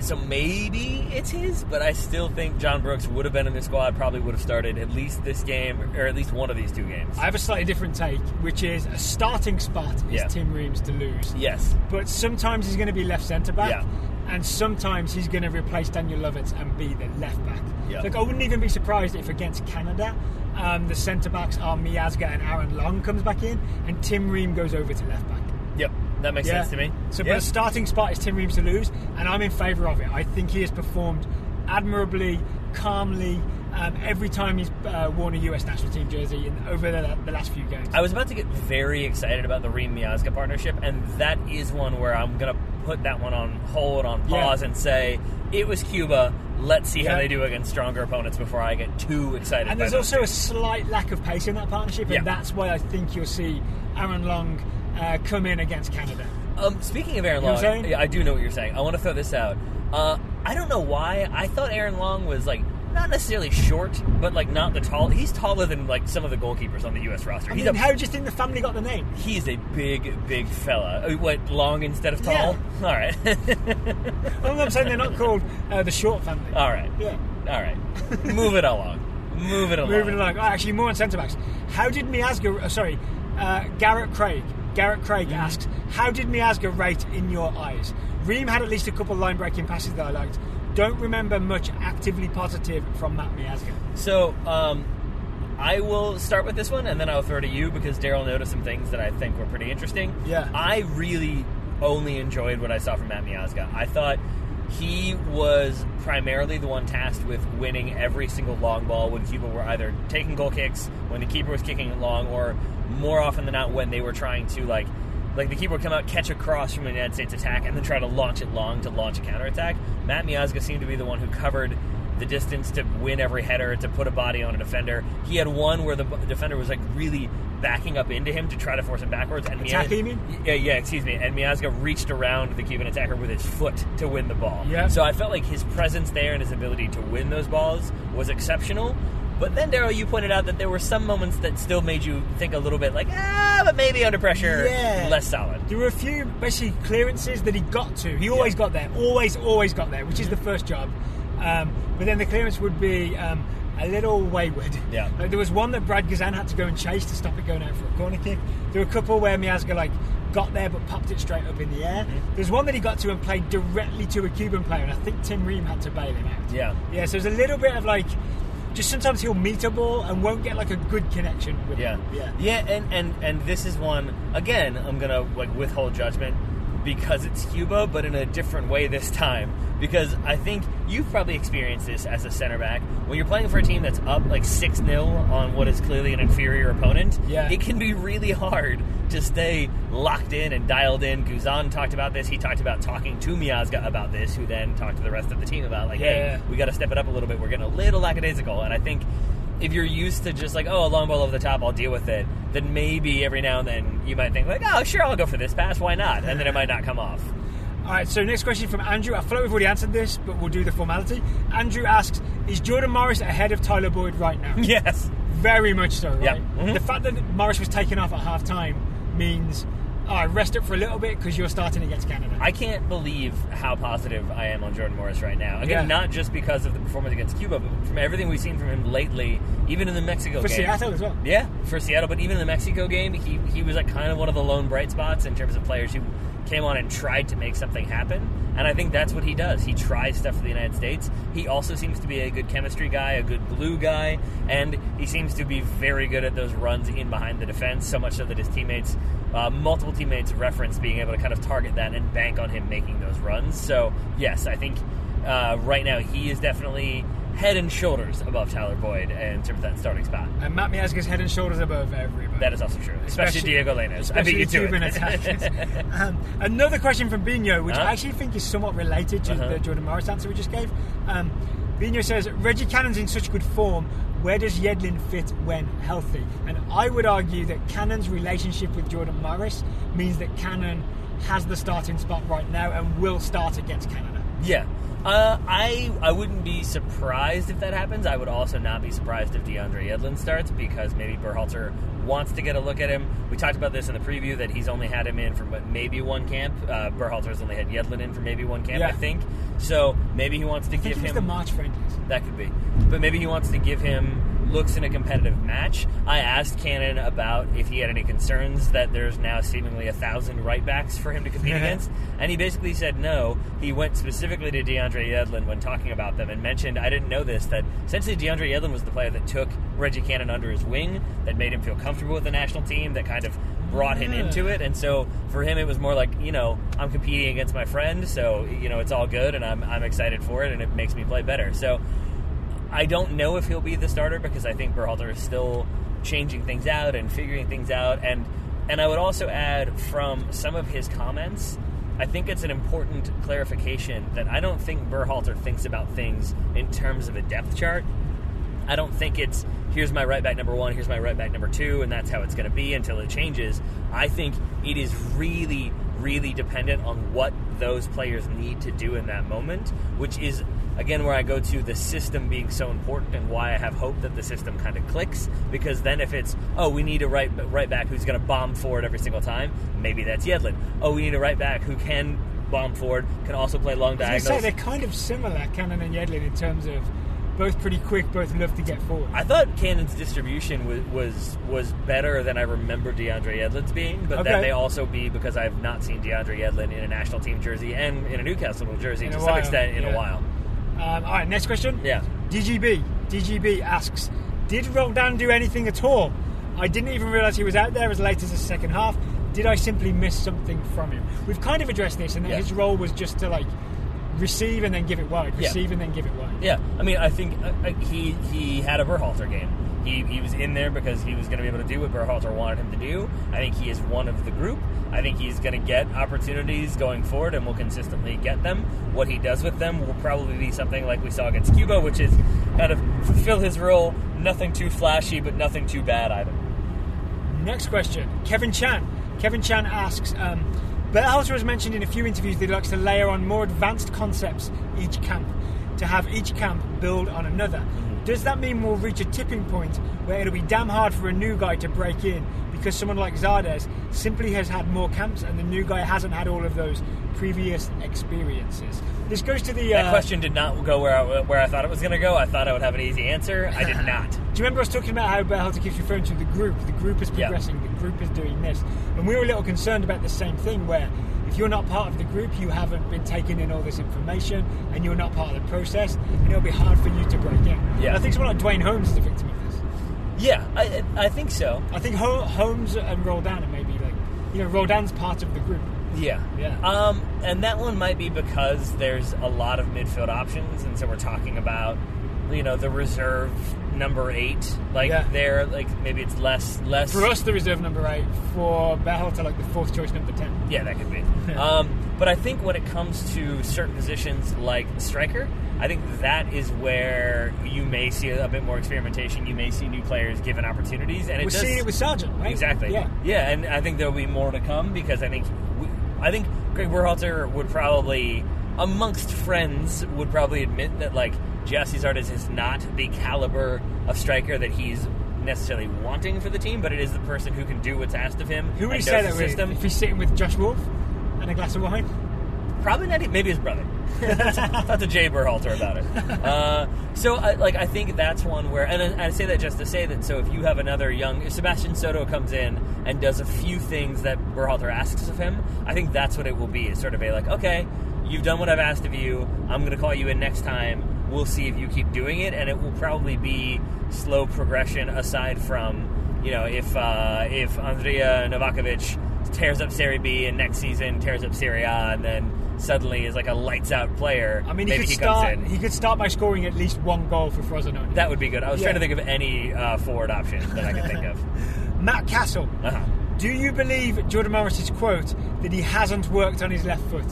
so maybe it's his, but I still think John Brooks would have been in the squad, probably would have started at least this game or at least one of these two games. I have a slightly different take, which is a starting spot is Yeah. Tim Ream's to lose, Yes. but sometimes he's going to be left centre back. Yeah. And sometimes he's going to replace Daniel Lovitz and be the left back. Yeah. Like I wouldn't even be surprised if against Canada, um, the centre backs are Miazga and Aaron Long comes back in, and Tim Ream goes over to left back. Yep. That makes sense to me. So, Yeah. but a starting spot is Tim Ream's to lose, and I'm in favour of it. I think he has performed admirably, calmly, um, every time he's uh, worn a US national team jersey in, over the, the last few games. I was about to get very excited about the Ream Miazga partnership, and that is one where I'm going to put that one on hold, on Yeah. pause, and say it was Cuba. Let's see how they do against stronger opponents before I get too excited. and there's also two. a slight lack of pace in that partnership, Yeah. and that's why I think you'll see Aaron Long uh, come in against Canada. Um, speaking of Aaron Long, yeah, I do know what you're saying. I want to throw this out. Uh, I don't know why. I thought Aaron Long was like not necessarily short, but like not the tall. He's taller than like some of the goalkeepers on the U.S. roster. I He's mean, a how do you think the family got the name? he's a big, big fella. Uh, What long instead of tall? Yeah. All right, *laughs* I'm not saying they're not called uh, the short family. all right, Yeah. all right. *laughs* Move it along. Move it along. Moving along. Oh, actually, more on centre backs. How did Miazga? Uh, sorry, uh, Garrett Craig. Garrett Craig Mm-hmm. asks, "How did Miazga rate in your eyes?" Ream had at least a couple line breaking passes that I liked. Don't remember much actively positive from Matt Miazga. So, um, I will start with this one, and then I'll throw to you because Daryl noticed some things that I think were pretty interesting. Yeah. I really only enjoyed what I saw from Matt Miazga. I thought he was primarily the one tasked with winning every single long ball when Cuba were either taking goal kicks, when the keeper was kicking it long, or more often than not when they were trying to like. Like the keeper would come out, catch a cross from a United States attack, and then try to launch it long to launch a counterattack. Matt Miazga seemed to be the one who covered the distance to win every header, to put a body on a defender. He had one where the defender was like really backing up into him to try to force him backwards, and Attack, Miaz- you mean? yeah, yeah, excuse me. And Miazga reached around the Cuban attacker with his foot to win the ball. Yeah. So I felt like his presence there and his ability to win those balls was exceptional. But then, Daryl, you pointed out that there were some moments that still made you think a little bit like, ah, but maybe under pressure, Yeah. less solid. There were a few, basically, clearances that he got to. He always got there, always, always got there, which is the first job. Um, but then the clearance would be um, a little wayward. Yeah. Like, there was one that Brad Guzan had to go and chase to stop it going out for a corner kick. There were a couple where Miazga like got there but popped it straight up in the air. Mm-hmm. There's one that he got to and played directly to a Cuban player, and I think Tim Ream had to bail him out. Yeah. Yeah, so there's a little bit of like, just sometimes he'll meet a ball and won't get like a good connection with Yeah, it. Yeah. yeah, and and and this is one again. I'm gonna like withhold judgment because it's Cuba, but in a different way this time. Because I think you've probably experienced this as a center back when you're playing for a team that's up like six 0 on what is clearly an inferior opponent. Yeah. it can be really hard to stay locked in and dialed in. Guzan talked about this. He talked about talking to Miazga about this, who then talked to the rest of the team about like, Yeah. hey, we got to step it up a little bit. We're getting a little lackadaisical, and I think if you're used to just like, oh, a long ball over the top, I'll deal with it, then maybe every now and then you might think like, oh, sure, I'll go for this pass. Why not? And then it might not come off. All right, so next question from Andrew. I feel like we've already answered this, but we'll do the formality. Andrew asks, is Jordan Morris ahead of Tyler Boyd right now? *laughs* yes. Very much so, right? Yeah. Mhm. The fact that Morris was taken off at half time means, right, rest up for a little bit because you're starting against Canada. I can't believe how positive I am on Jordan Morris right now. Again, Yeah. not just because of the performance against Cuba, but from everything we've seen from him lately, even in the Mexico game. for game. Seattle as well. Yeah, for Seattle, but even in the Mexico game, he he was like kind of one of the lone bright spots in terms of players who came on and tried to make something happen. And I think that's what he does. He tries stuff for the United States. He also seems to be a good chemistry guy, a good glue guy, and he seems to be very good at those runs in behind the defense. So much so that his teammates, uh, multiple teammates, reference being able to kind of target that and bank on him making those runs. So yes, I think uh, right now he is definitely head and shoulders above Tyler Boyd in terms of that starting spot. And Matt Miazga's head and shoulders above everybody. That is also true, especially, Diego Lainez. I especially beat you to Cuban it. *laughs* um, another question from Bino, which Uh-huh. I actually think is somewhat related to Uh-huh. the Jordan Morris answer we just gave. Um, Bino says Reggie Cannon's in such good form. Where does Yedlin fit when healthy? And I would argue that Cannon's relationship with Jordan Morris means that Cannon has the starting spot right now and will start against Canada. Yeah. Uh, I I wouldn't be surprised if that happens. I would also not be surprised if DeAndre Yedlin starts because maybe Berhalter wants to get a look at him. We talked about this in the preview that he's only had him in for maybe one camp. Uh, Berhalter's only had Yedlin in for maybe one camp, Yeah. I think. So maybe he wants to I think give it was him the March friendlies. That could be. But maybe he wants to give him looks in a competitive match. I asked Cannon about if he had any concerns that there's now seemingly a thousand right backs for him to compete *laughs* against. And he basically said no. He went specifically to DeAndre Yedlin when talking about them and mentioned, I didn't know this, that essentially DeAndre Yedlin was the player that took Reggie Cannon under his wing, that made him feel comfortable with the national team, that kind of brought him into it. And so for him, it was more like, you know, I'm competing against my friend, so, you know, it's all good and I'm, I'm excited for it and it makes me play better. So I don't know if he'll be the starter because I think Berhalter is still changing things out and figuring things out. And and I would also add from some of his comments, I think it's an important clarification that I don't think Berhalter thinks about things in terms of a depth chart. I don't think it's here's my right back number one, here's my right back number two, and that's how it's going to be until it changes. I think it is really, really dependent on what those players need to do in that moment, which is again where I go to the system being so important and why I have hope that the system kind of clicks. Because then if it's oh we need a right right back who's going to bomb forward every single time, maybe that's Yedlin. Oh we need a right back who can bomb forward, can also play long diagonals. say they're kind of similar, Cannon and Yedlin, in terms of both pretty quick, both love to get forward. I thought Cannon's distribution was was, was better than I remember DeAndre Yedlin's being, but that may also be because I've not seen DeAndre Yedlin in a national team jersey and in a Newcastle jersey In to some while, extent in yeah. a while. Um, all right, next question. Yeah. DGB. DGB asks, did Roldan do anything at all? I didn't even realise he was out there as late as the second half. Did I simply miss something from him? We've kind of addressed this, and Yeah. his role was just to like receive and then give it wide, Yeah. receive and then give it wide. Yeah, I mean, I think uh, uh, he he had a Berhalter game. He, he was in there because he was going to be able to do what Berhalter wanted him to do. I think he is one of the group. I think he's going to get opportunities going forward and will consistently get them. What he does with them will probably be something like we saw against Cuba, which is kind of fulfill his role. Nothing too flashy, but nothing too bad either. Next question, Kevin Chan. Kevin Chan asks, um, Berhalter has mentioned in a few interviews that he likes to layer on more advanced concepts each camp, to have each camp build on another. Mm-hmm. Does that mean we'll reach a tipping point where it'll be damn hard for a new guy to break in because someone like Zardes simply has had more camps and the new guy hasn't had all of those previous experiences? This goes to the. That uh, question did not go where I, where I thought it was going to go. I thought I would have an easy answer. I did *laughs* not. Do you remember us talking about how Berhalter keeps referring to the group? The group is progressing, the group is doing this. And we were a little concerned about the same thing where if you're not part of the group, you haven't been taking in all this information and you're not part of the process, and it'll be hard for you to break in. Yeah. And I think someone like Duane Holmes is a victim of this. Yeah, I, I think so. I think Ho- Holmes and Roldan are maybe like, you know, Roldan's part of the group. Yeah. Yeah. Um, and that one might be because there's a lot of midfield options, and so we're talking about, you know, the reserve number eight. Like Yeah. there, like maybe it's less less. For us, the reserve number eight. For Berhalter, like the fourth choice number ten. Yeah, that could be. *laughs* um, but I think when it comes to certain positions like striker, I think that is where you may see a bit more experimentation. You may see new players given opportunities, and it We're does, seeing it with Sargent, right? Exactly. Yeah. Yeah, and I think there'll be more to come because I think we, I think Greg Berhalter would probably, amongst friends, would probably admit that like Gyasi Zardes is not the caliber of striker that he's necessarily wanting for the team, but it is the person who can do what's asked of him. Who would he say the that with? system. If he's sitting with Josh Wolff and a glass of wine? Probably not. Maybe his brother. *laughs* *laughs* Talk to Jay Berhalter about it. *laughs* Uh, so, I, like, I think that's one where, and I I say that just to say that. So, if you have another young Sebastian Soto comes in and does a few things that Berhalter asks of him, I think that's what it will be. Is sort of a like, okay, you've done what I've asked of you. I'm going to call you in next time. We'll see if you keep doing it, and it will probably be slow progression. Aside from, you know, if uh, if Andrija Novakovich tears up Serie B and next season tears up Serie A, and then suddenly is like a lights out player. I mean, he could he start. in. He could start by scoring at least one goal for Frosinone. That would be good. I was Yeah. trying to think of any uh, forward option that I could think of. *laughs* Matt Castle. Uh-huh. Do you believe Jordan Morris's quote that he hasn't worked on his left foot?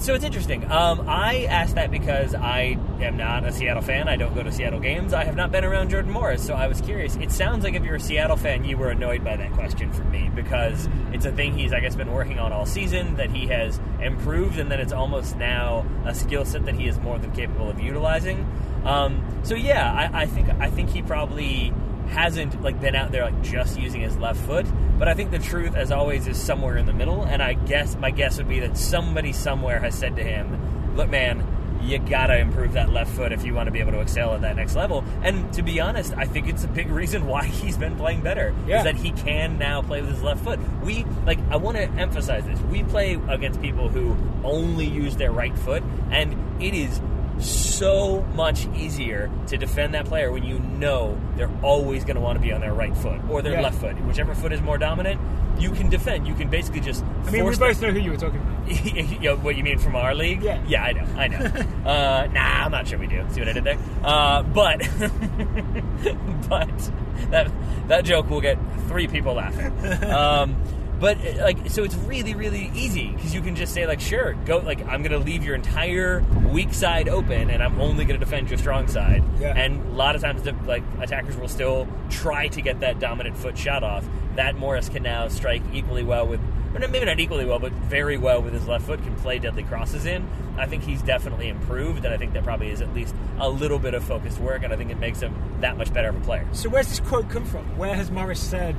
So it's interesting. Um, I asked that because I am not a Seattle fan. I don't go to Seattle games. I have not been around Jordan Morris, so I was curious. It sounds like if you're a Seattle fan, you were annoyed by that question from me because it's a thing he's, I guess, been working on all season that he has improved, and that it's almost now a skill set that he is more than capable of utilizing. Um, so yeah, I, I think I think he probably hasn't like been out there like just using his left foot but i think the truth as always is somewhere in the middle and i guess my guess would be that somebody somewhere has said to him look man you gotta improve that left foot if you want to be able to excel at that next level and to be honest i think it's a big *laughs* reason why he's been playing better Yeah. is that he can now play with his left foot we like i want to emphasize this we play against people who only use their right foot and it is so much easier to defend that player when you know they're always going to want to be on their right foot or their Yeah. left foot. Whichever foot is more dominant, you can defend. You can basically just. I mean, we both know who you were talking about. *laughs* you know, what you mean from our league? Yeah. Yeah, I know. I know. *laughs* uh, nah, I'm not sure we do. See what I did there? Uh, but, *laughs* but that that joke will get three people laughing. Um, but uh, like, so it's really, really easy because you can just say like, sure, go. Like, I'm going to leave your entire weak side open, and I'm only going to defend your strong side. Yeah. And a lot of times, the, like attackers will still try to get that dominant foot shot off. That Morris can now strike equally well with, or maybe not equally well, but very well with his left foot. Can play deadly crosses in. I think he's definitely improved, and I think that probably is at least a little bit of focused work, and I think it makes him that much better of a player. So where's this quote come from? Where has Morris said,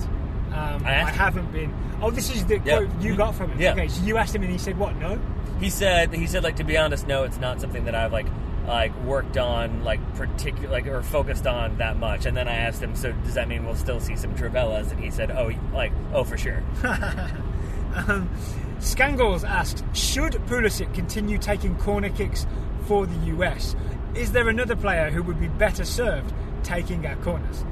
um, I I, asked haven't been? Oh, this is the Yeah. quote you got from him. Yeah. Okay, so you asked him and he said what? No? He said he said like to be honest, no, it's not something that I've like like worked on like particular like or focused on that much. And then I asked him, so does that mean we'll still see some Travellas? And he said, oh, like oh for sure. *laughs* Um, Skangles asks, should Pulisic continue taking corner kicks for the US? Is there another player who would be better served taking our corners?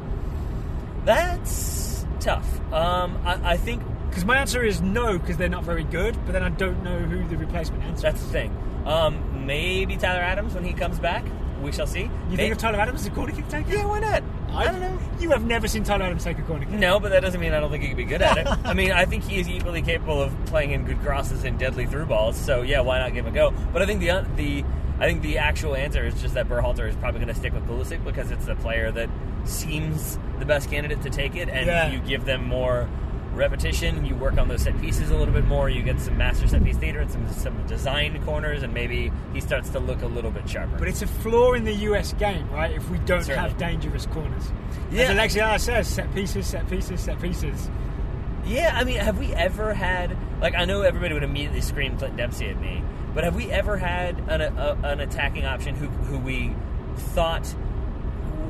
That's tough. Um, I, I think Because my answer is no, because they're not very good, but then I don't know who the replacement answer That's the thing. Um, maybe Tyler Adams when he comes back. We shall see. You think of Tyler Adams as a corner kick taker? Yeah, why not? I don't know. You have never seen Tyler Adams take a corner kick. No, but that doesn't mean I don't think he could be good at it. *laughs* I mean, I think he is equally capable of playing in good crosses and deadly through balls. So yeah, why not give him a go? But I think the the I think the actual answer is just that Berhalter is probably going to stick with Pulisic because it's the player that seems the best candidate to take it, and Yeah. you give them more repetition. You work on those set pieces a little bit more. You get some master set piece theater and some some designed corners, and maybe he starts to look a little bit sharper. But it's a flaw in the US game, right? If we don't Certainly. have dangerous corners. Yeah. As Alexi Lalas says, set pieces, set pieces, set pieces. Yeah, I mean, have we ever had like I know everybody would immediately scream Clint Dempsey at me, but have we ever had an, a, an attacking option who who we thought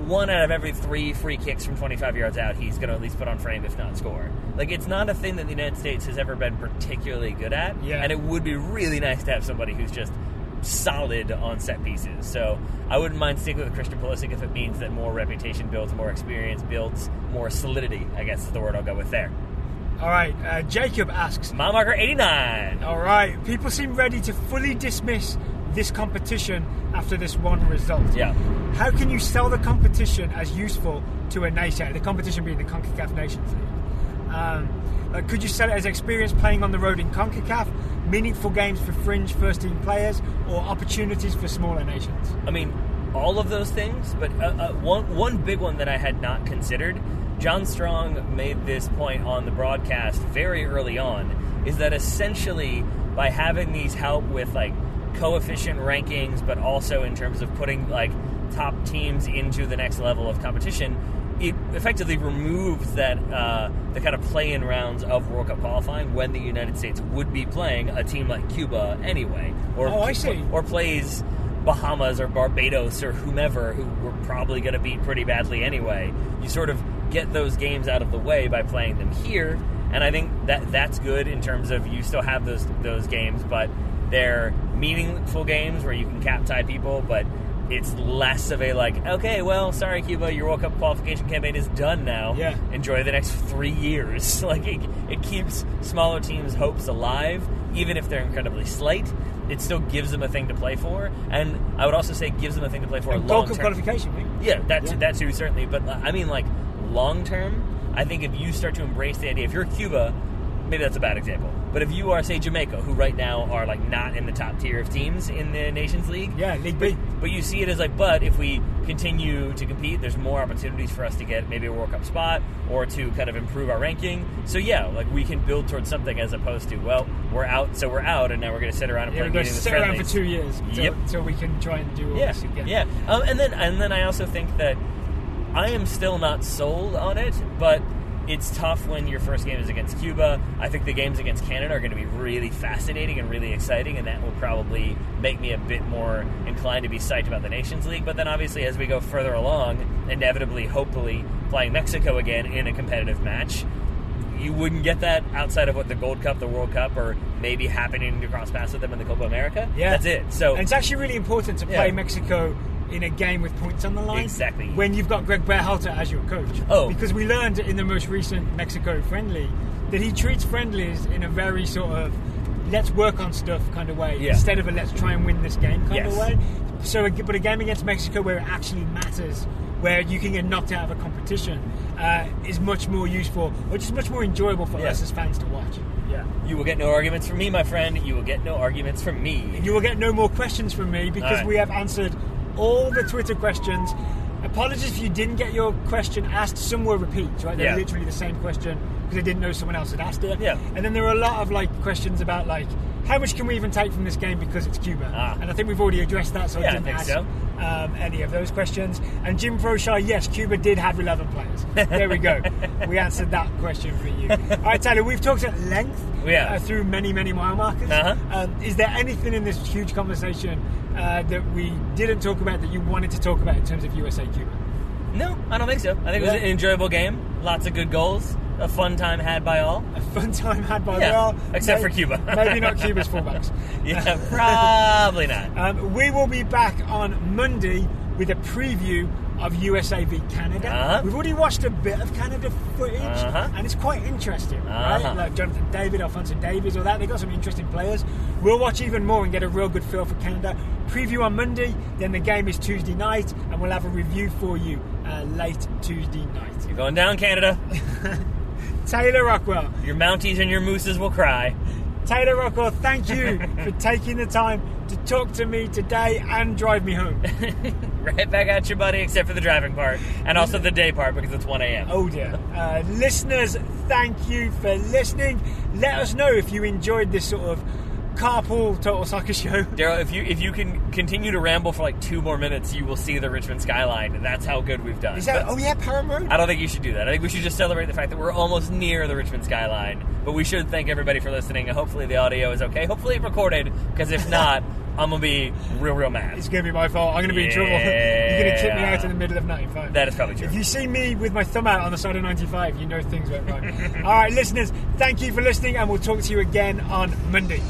one out of every three free kicks from 25 yards out he's going to at least put on frame if not score? Like it's not a thing that the United States has ever been particularly good at, Yeah. and it would be really nice to have somebody who's just solid on set pieces. So I wouldn't mind sticking with Christian Pulisic if it means that more reputation builds, more experience builds, more solidity. I guess is the word I'll go with there. All right, uh, Jacob asks, Mile marker 89. All right, people seem ready to fully dismiss this competition after this one result. Yeah. How can you sell the competition as useful to a nation? The competition being the CONCACAF Nations League. Um, uh, could you sell it as experience playing on the road in CONCACAF, meaningful games for fringe first team players, or opportunities for smaller nations? I mean, all of those things, but uh, uh, one one big one that I had not considered. John Strong made this point on the broadcast very early on, is that essentially by having these help with like coefficient rankings, but also in terms of putting like top teams into the next level of competition, it effectively removes that uh, the kind of play-in rounds of World Cup qualifying when the United States would be playing a team like Cuba anyway, or Oh, I see. or plays Bahamas or Barbados or whomever who we're probably going to beat pretty badly anyway. You sort of get those games out of the way by playing them here, and I think that that's good in terms of you still have those those games, but they're meaningful games where you can cap tie people, but it's less of a like, okay, well, sorry, Cuba, your World Cup qualification campaign is done now. Yeah. Enjoy the next three years. *laughs* like it, it keeps smaller teams' hopes alive, even if they're incredibly slight. It still gives them a thing to play for, and I would also say gives them a thing to play for. And long term. qualification, right? Yeah, that Yeah. that too certainly. But uh, I mean, like long term, I think if you start to embrace the idea, if you're Cuba, maybe that's a bad example. But if you are, say, Jamaica, who right now are like not in the top tier of teams in the Nations League, Yeah, League but, but you see it as like, but if we continue to compete, there's more opportunities for us to get maybe a World Cup spot or to kind of improve our ranking. So yeah, like we can build towards something as opposed to well, we're out, so we're out, and now we're going to sit around and Yeah, play we're going to meaningless sit around for two years until, Yep. until we can try and do all Yeah, this again. yeah. Um, and then and then I also think that I am still not sold on it, but it's tough when your first game is against Cuba. I think the games against Canada are going to be really fascinating and really exciting, and that will probably make me a bit more inclined to be psyched about the Nations League. But then, obviously, as we go further along, inevitably, hopefully, playing Mexico again in a competitive match, you wouldn't get that outside of what the Gold Cup, the World Cup, or maybe happening to cross paths with them in the Copa America. Yeah. that's it. So And it's actually really important to play Yeah. Mexico in a game with points on the line. Exactly. When you've got Greg Berhalter as your coach. Oh. Because we learned in the most recent Mexico friendly that he treats friendlies in a very sort of let's work on stuff kind of way Yeah. instead of a let's try and win this game kind Yes. of way. So, but a game against Mexico where it actually matters, where you can get knocked out of a competition, uh, is much more useful, or just much more enjoyable for Yeah. us as fans to watch. Yeah. You will get no arguments from me, my friend. You will get no arguments from me. You will get no more questions from me because right. we have answered all the Twitter questions. Apologies if you didn't get your question asked. Some were repeats, right? They're Yeah. literally the same question because they didn't know someone else had asked it. Yeah. And then there were a lot of like questions about like how much can we even take from this game because it's Cuba? Ah. And I think we've already addressed that, so Yeah, I I didn't think ask so. um, any of those questions. And Jim Froshaw, yes, Cuba did have 11 players. There we go. *laughs* we answered that question for you. All right, Tyler, we've talked at length *laughs* Yeah. uh, through many, many mile markers. Uh-huh. Um, is there anything in this huge conversation uh, that we didn't talk about that you wanted to talk about in terms of USA Cuba? No, I don't think so. I think it was an enjoyable game. Lots of good goals. A fun time had by all. A fun time had by Yeah, all. except May- for Cuba. *laughs* maybe not *laughs* Cuba's fullbacks. Yeah, probably not. *laughs* Um, we will be back on Monday with a preview of USA v Canada. Uh-huh. We've already watched a bit of Canada footage, Uh-huh. and it's quite interesting, right? Uh-huh. Like Jonathan David, Alfonso Davies, all that. They've got some interesting players. We'll watch even more and get a real good feel for Canada. Preview on Monday, then the game is Tuesday night, and we'll have a review for you uh, late Tuesday night. You're going down, Canada. Taylor Rockwell. Your Mounties and your Mooses will cry. Taylor Rockwell, thank you *laughs* for taking the time to talk to me today and drive me home. *laughs* right back at you, buddy, except for the driving part. And also the day part because it's 1 a.m. Oh dear. Uh, listeners, thank you for listening. Let us know if you enjoyed this sort of carpool total soccer show. Daryl, if you if you can continue to ramble for like two more minutes, you will see the Richmond skyline. That's how good we've done. Is that? But Oh yeah, Parham Road. I don't think you should do that. I think we should just celebrate the fact that we're almost near the Richmond skyline. But we should thank everybody for listening. and Hopefully the audio is okay. Hopefully it recorded, because if not, *laughs* I'm gonna be real, real mad. It's going to be my fault. I'm going to be in trouble. *laughs* You're going to kick me out in the middle of 95. That is probably true. If you see me with my thumb out on the side of 95, you know things went wrong. *laughs* All right, listeners, thank you for listening, and we'll talk to you again on Monday.